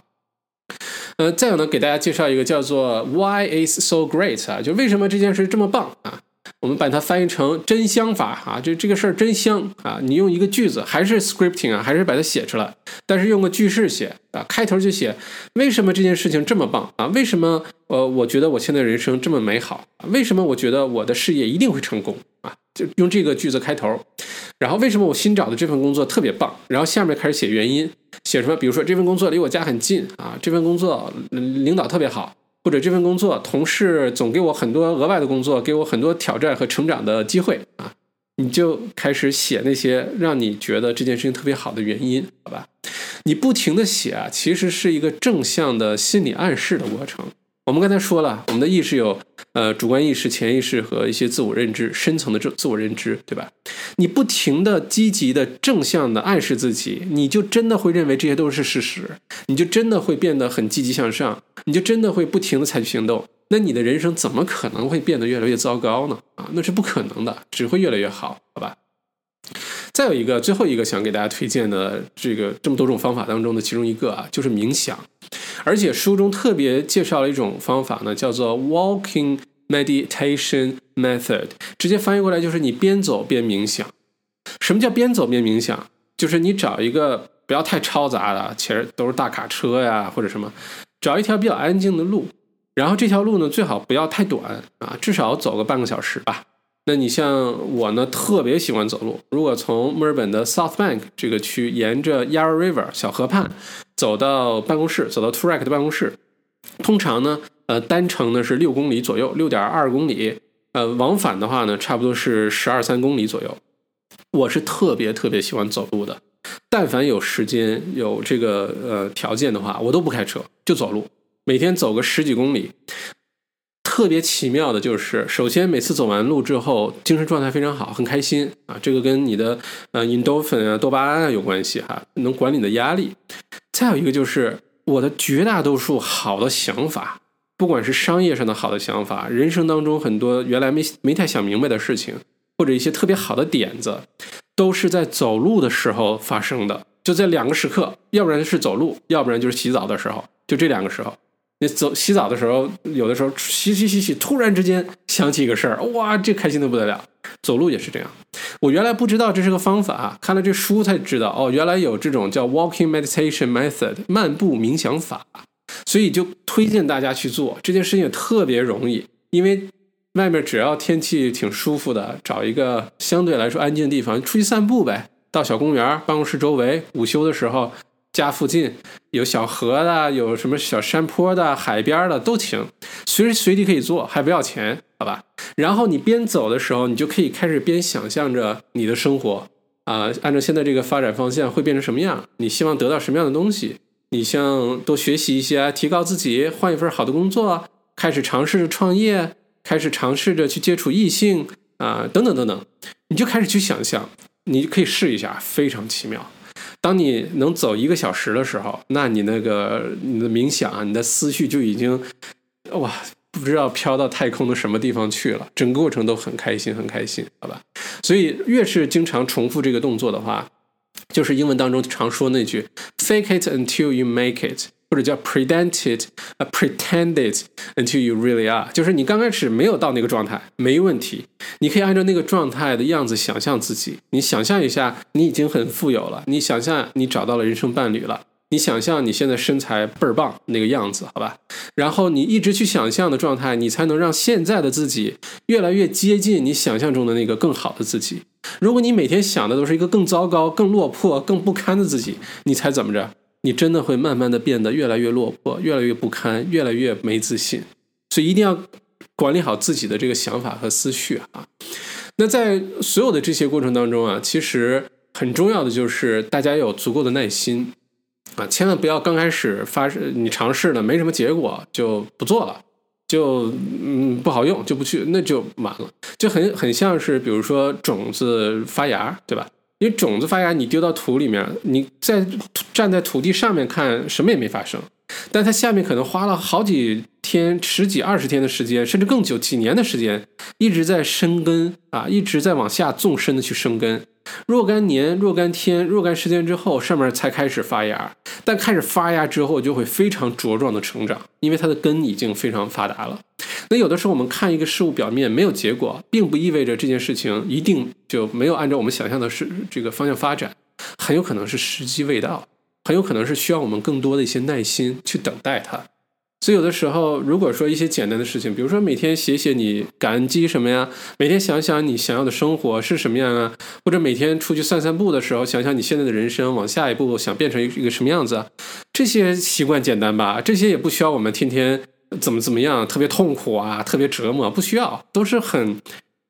呃，再有呢，给大家介绍一个叫做 Why is so great 啊，就为什么这件事这么棒啊？我们把它翻译成真香法啊，就这个事儿真香啊！你用一个句子，还是 scripting 啊，还是把它写出来，但是用个句式写啊，开头就写为什么这件事情这么棒啊？为什么呃，我觉得我现在人生这么美好？为什么我觉得我的事业一定会成功啊？就用这个句子开头，然后为什么我新找的这份工作特别棒？然后下面开始写原因，写什么？比如说这份工作离我家很近啊，这份工作领导特别好。或者这份工作，同事总给我很多额外的工作，给我很多挑战和成长的机会啊，你就开始写那些让你觉得这件事情特别好的原因，好吧？你不停的写啊，其实是一个正向的心理暗示的过程。我们刚才说了，我们的意识有呃主观意识、潜意识和一些自我认知、深层的自自我认知，对吧？你不停的积极的正向的暗示自己，你就真的会认为这些都是事实，你就真的会变得很积极向上，你就真的会不停的采取行动。那你的人生怎么可能会变得越来越糟糕呢？啊，那是不可能的，只会越来越好，好吧？再有一个，最后一个想给大家推荐的这个这么多种方法当中的其中一个啊，就是冥想。而且书中特别介绍了一种方法呢，叫做 Walking Meditation Method，直接翻译过来就是你边走边冥想。什么叫边走边冥想？就是你找一个不要太嘈杂的，其实都是大卡车呀或者什么，找一条比较安静的路，然后这条路呢最好不要太短啊，至少走个半个小时吧。那你像我呢，特别喜欢走路。如果从墨尔本的 South Bank 这个区，沿着 Yarra River 小河畔走到办公室，走到 t u r e k 的办公室，通常呢，呃，单程呢是六公里左右，六点二公里。呃，往返的话呢，差不多是十二三公里左右。我是特别特别喜欢走路的，但凡有时间有这个呃条件的话，我都不开车，就走路，每天走个十几公里。特别奇妙的就是，首先每次走完路之后，精神状态非常好，很开心啊。这个跟你的呃 endorphin 啊、多巴胺啊有关系哈，能管理你的压力。再有一个就是，我的绝大多数好的想法，不管是商业上的好的想法，人生当中很多原来没没太想明白的事情，或者一些特别好的点子，都是在走路的时候发生的。就在两个时刻，要不然是走路，要不然就是洗澡的时候，就这两个时候。你走洗澡的时候，有的时候洗洗洗洗，突然之间想起一个事儿，哇，这开心的不得了。走路也是这样，我原来不知道这是个方法啊，看了这书才知道，哦，原来有这种叫 walking meditation method 漫步冥想法，所以就推荐大家去做这件事情也特别容易，因为外面只要天气挺舒服的，找一个相对来说安静的地方出去散步呗，到小公园、办公室周围，午休的时候。家附近有小河的，有什么小山坡的、海边的都行，随时随地可以做，还不要钱，好吧？然后你边走的时候，你就可以开始边想象着你的生活啊，按照现在这个发展方向会变成什么样？你希望得到什么样的东西？你像多学习一些，提高自己，换一份好的工作，开始尝试着创业，开始尝试着去接触异性啊，等等等等，你就开始去想象，你可以试一下，非常奇妙。当你能走一个小时的时候，那你那个你的冥想啊，你的思绪就已经哇，不知道飘到太空的什么地方去了。整个过程都很开心，很开心，好吧？所以越是经常重复这个动作的话，就是英文当中常说那句 fake it until you make it，或者叫 pretend it，呃，pretend it until you really are，就是你刚开始没有到那个状态，没问题，你可以按照那个状态的样子想象自己，你想象一下，你已经很富有了，你想象你找到了人生伴侣了。你想象你现在身材倍儿棒那个样子，好吧？然后你一直去想象的状态，你才能让现在的自己越来越接近你想象中的那个更好的自己。如果你每天想的都是一个更糟糕、更落魄、更不堪的自己，你猜怎么着？你真的会慢慢的变得越来越落魄、越来越不堪、越来越没自信。所以一定要管理好自己的这个想法和思绪啊。那在所有的这些过程当中啊，其实很重要的就是大家要有足够的耐心。啊，千万不要刚开始发你尝试了没什么结果就不做了，就嗯不好用就不去，那就完了，就很很像是比如说种子发芽，对吧？因为种子发芽，你丢到土里面，你在站在土地上面看什么也没发生，但它下面可能花了好几天、十几、二十天的时间，甚至更久几年的时间，一直在生根啊，一直在往下纵深的去生根。若干年、若干天、若干时间之后，上面才开始发芽。但开始发芽之后，就会非常茁壮的成长，因为它的根已经非常发达了。那有的时候我们看一个事物表面没有结果，并不意味着这件事情一定就没有按照我们想象的是这个方向发展，很有可能是时机未到，很有可能是需要我们更多的一些耐心去等待它。所以有的时候，如果说一些简单的事情，比如说每天写写你感激什么呀，每天想想你想要的生活是什么样啊，或者每天出去散散步的时候，想想你现在的人生往下一步想变成一个什么样子，这些习惯简单吧？这些也不需要我们天天怎么怎么样，特别痛苦啊，特别折磨，不需要，都是很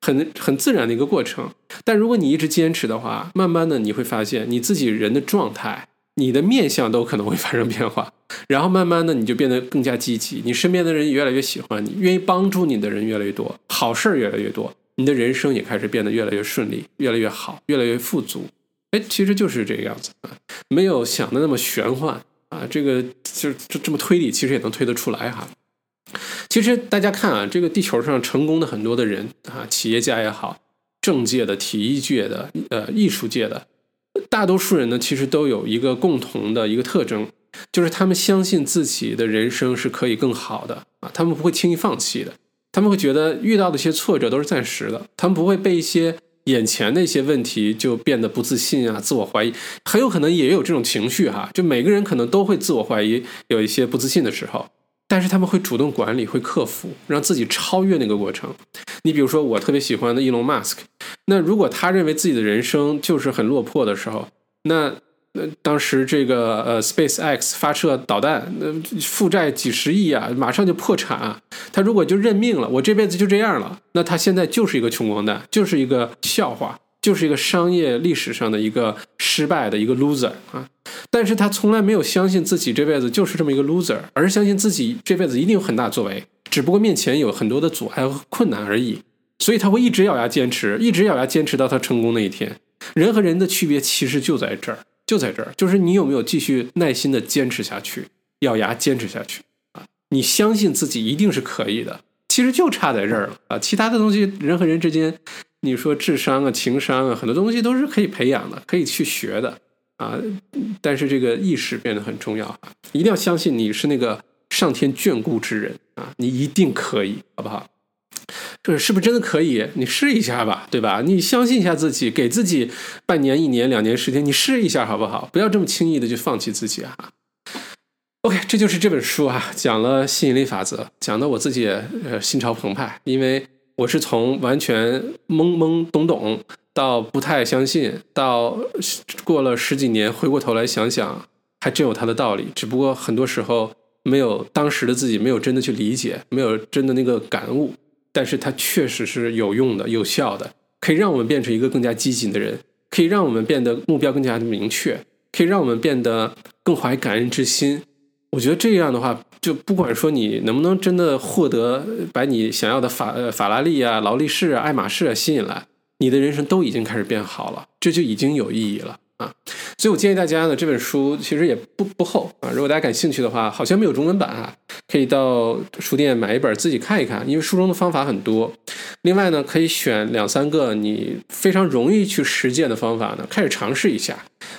很很自然的一个过程。但如果你一直坚持的话，慢慢的你会发现你自己人的状态。你的面相都可能会发生变化，然后慢慢的你就变得更加积极，你身边的人越来越喜欢你，愿意帮助你的人越来越多，好事儿越来越多，你的人生也开始变得越来越顺利，越来越好，越来越富足。哎，其实就是这个样子啊，没有想的那么玄幻啊，这个就就这么推理，其实也能推得出来哈。其实大家看啊，这个地球上成功的很多的人啊，企业家也好，政界的、体育界的、呃，艺术界的。大多数人呢，其实都有一个共同的一个特征，就是他们相信自己的人生是可以更好的啊，他们不会轻易放弃的，他们会觉得遇到的一些挫折都是暂时的，他们不会被一些眼前的一些问题就变得不自信啊、自我怀疑，很有可能也有这种情绪哈，就每个人可能都会自我怀疑，有一些不自信的时候。但是他们会主动管理，会克服，让自己超越那个过程。你比如说，我特别喜欢的伊隆马斯克，那如果他认为自己的人生就是很落魄的时候，那那当时这个呃 Space X 发射导弹，那负债几十亿啊，马上就破产啊。他如果就认命了，我这辈子就这样了，那他现在就是一个穷光蛋，就是一个笑话。就是一个商业历史上的一个失败的一个 loser 啊，但是他从来没有相信自己这辈子就是这么一个 loser，而是相信自己这辈子一定有很大作为，只不过面前有很多的阻碍和困难而已。所以他会一直咬牙坚持，一直咬牙坚持到他成功那一天。人和人的区别其实就在这儿，就在这儿，就是你有没有继续耐心的坚持下去，咬牙坚持下去啊？你相信自己一定是可以的，其实就差在这儿了啊！其他的东西，人和人之间。你说智商啊、情商啊，很多东西都是可以培养的，可以去学的啊。但是这个意识变得很重要啊，一定要相信你是那个上天眷顾之人啊，你一定可以，好不好？这是不是真的可以？你试一下吧，对吧？你相信一下自己，给自己半年、一年、两年时间，你试一下好不好？不要这么轻易的就放弃自己啊。OK，这就是这本书啊，讲了吸引力法则，讲的我自己呃心潮澎湃，因为。我是从完全懵懵懂懂到不太相信，到过了十几年回过头来想想，还真有它的道理。只不过很多时候没有当时的自己没有真的去理解，没有真的那个感悟。但是它确实是有用的、有效的，可以让我们变成一个更加积极的人，可以让我们变得目标更加的明确，可以让我们变得更怀感恩之心。我觉得这样的话，就不管说你能不能真的获得把你想要的法呃法拉利啊、劳力士啊、爱马仕啊吸引来，你的人生都已经开始变好了，这就已经有意义了啊！所以我建议大家呢，这本书其实也不不厚啊。如果大家感兴趣的话，好像没有中文版啊，可以到书店买一本自己看一看，因为书中的方法很多。另外呢，可以选两三个你非常容易去实践的方法呢，开始尝试一下，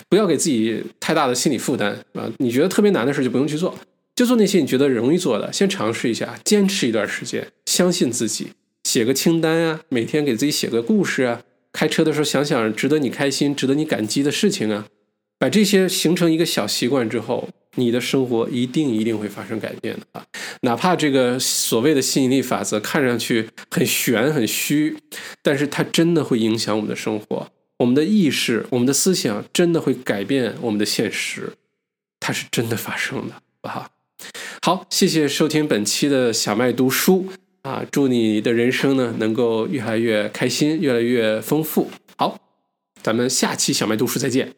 不要给自己太大的心理负担啊。你觉得特别难的事就不用去做，就做那些你觉得容易做的，先尝试一下，坚持一段时间，相信自己，写个清单啊，每天给自己写个故事啊，开车的时候想想值得你开心、值得你感激的事情啊。把这些形成一个小习惯之后，你的生活一定一定会发生改变的啊！哪怕这个所谓的吸引力法则看上去很玄很虚，但是它真的会影响我们的生活，我们的意识、我们的思想真的会改变我们的现实，它是真的发生的，好？好，谢谢收听本期的小麦读书啊！祝你的人生呢能够越来越开心，越来越丰富。好，咱们下期小麦读书再见。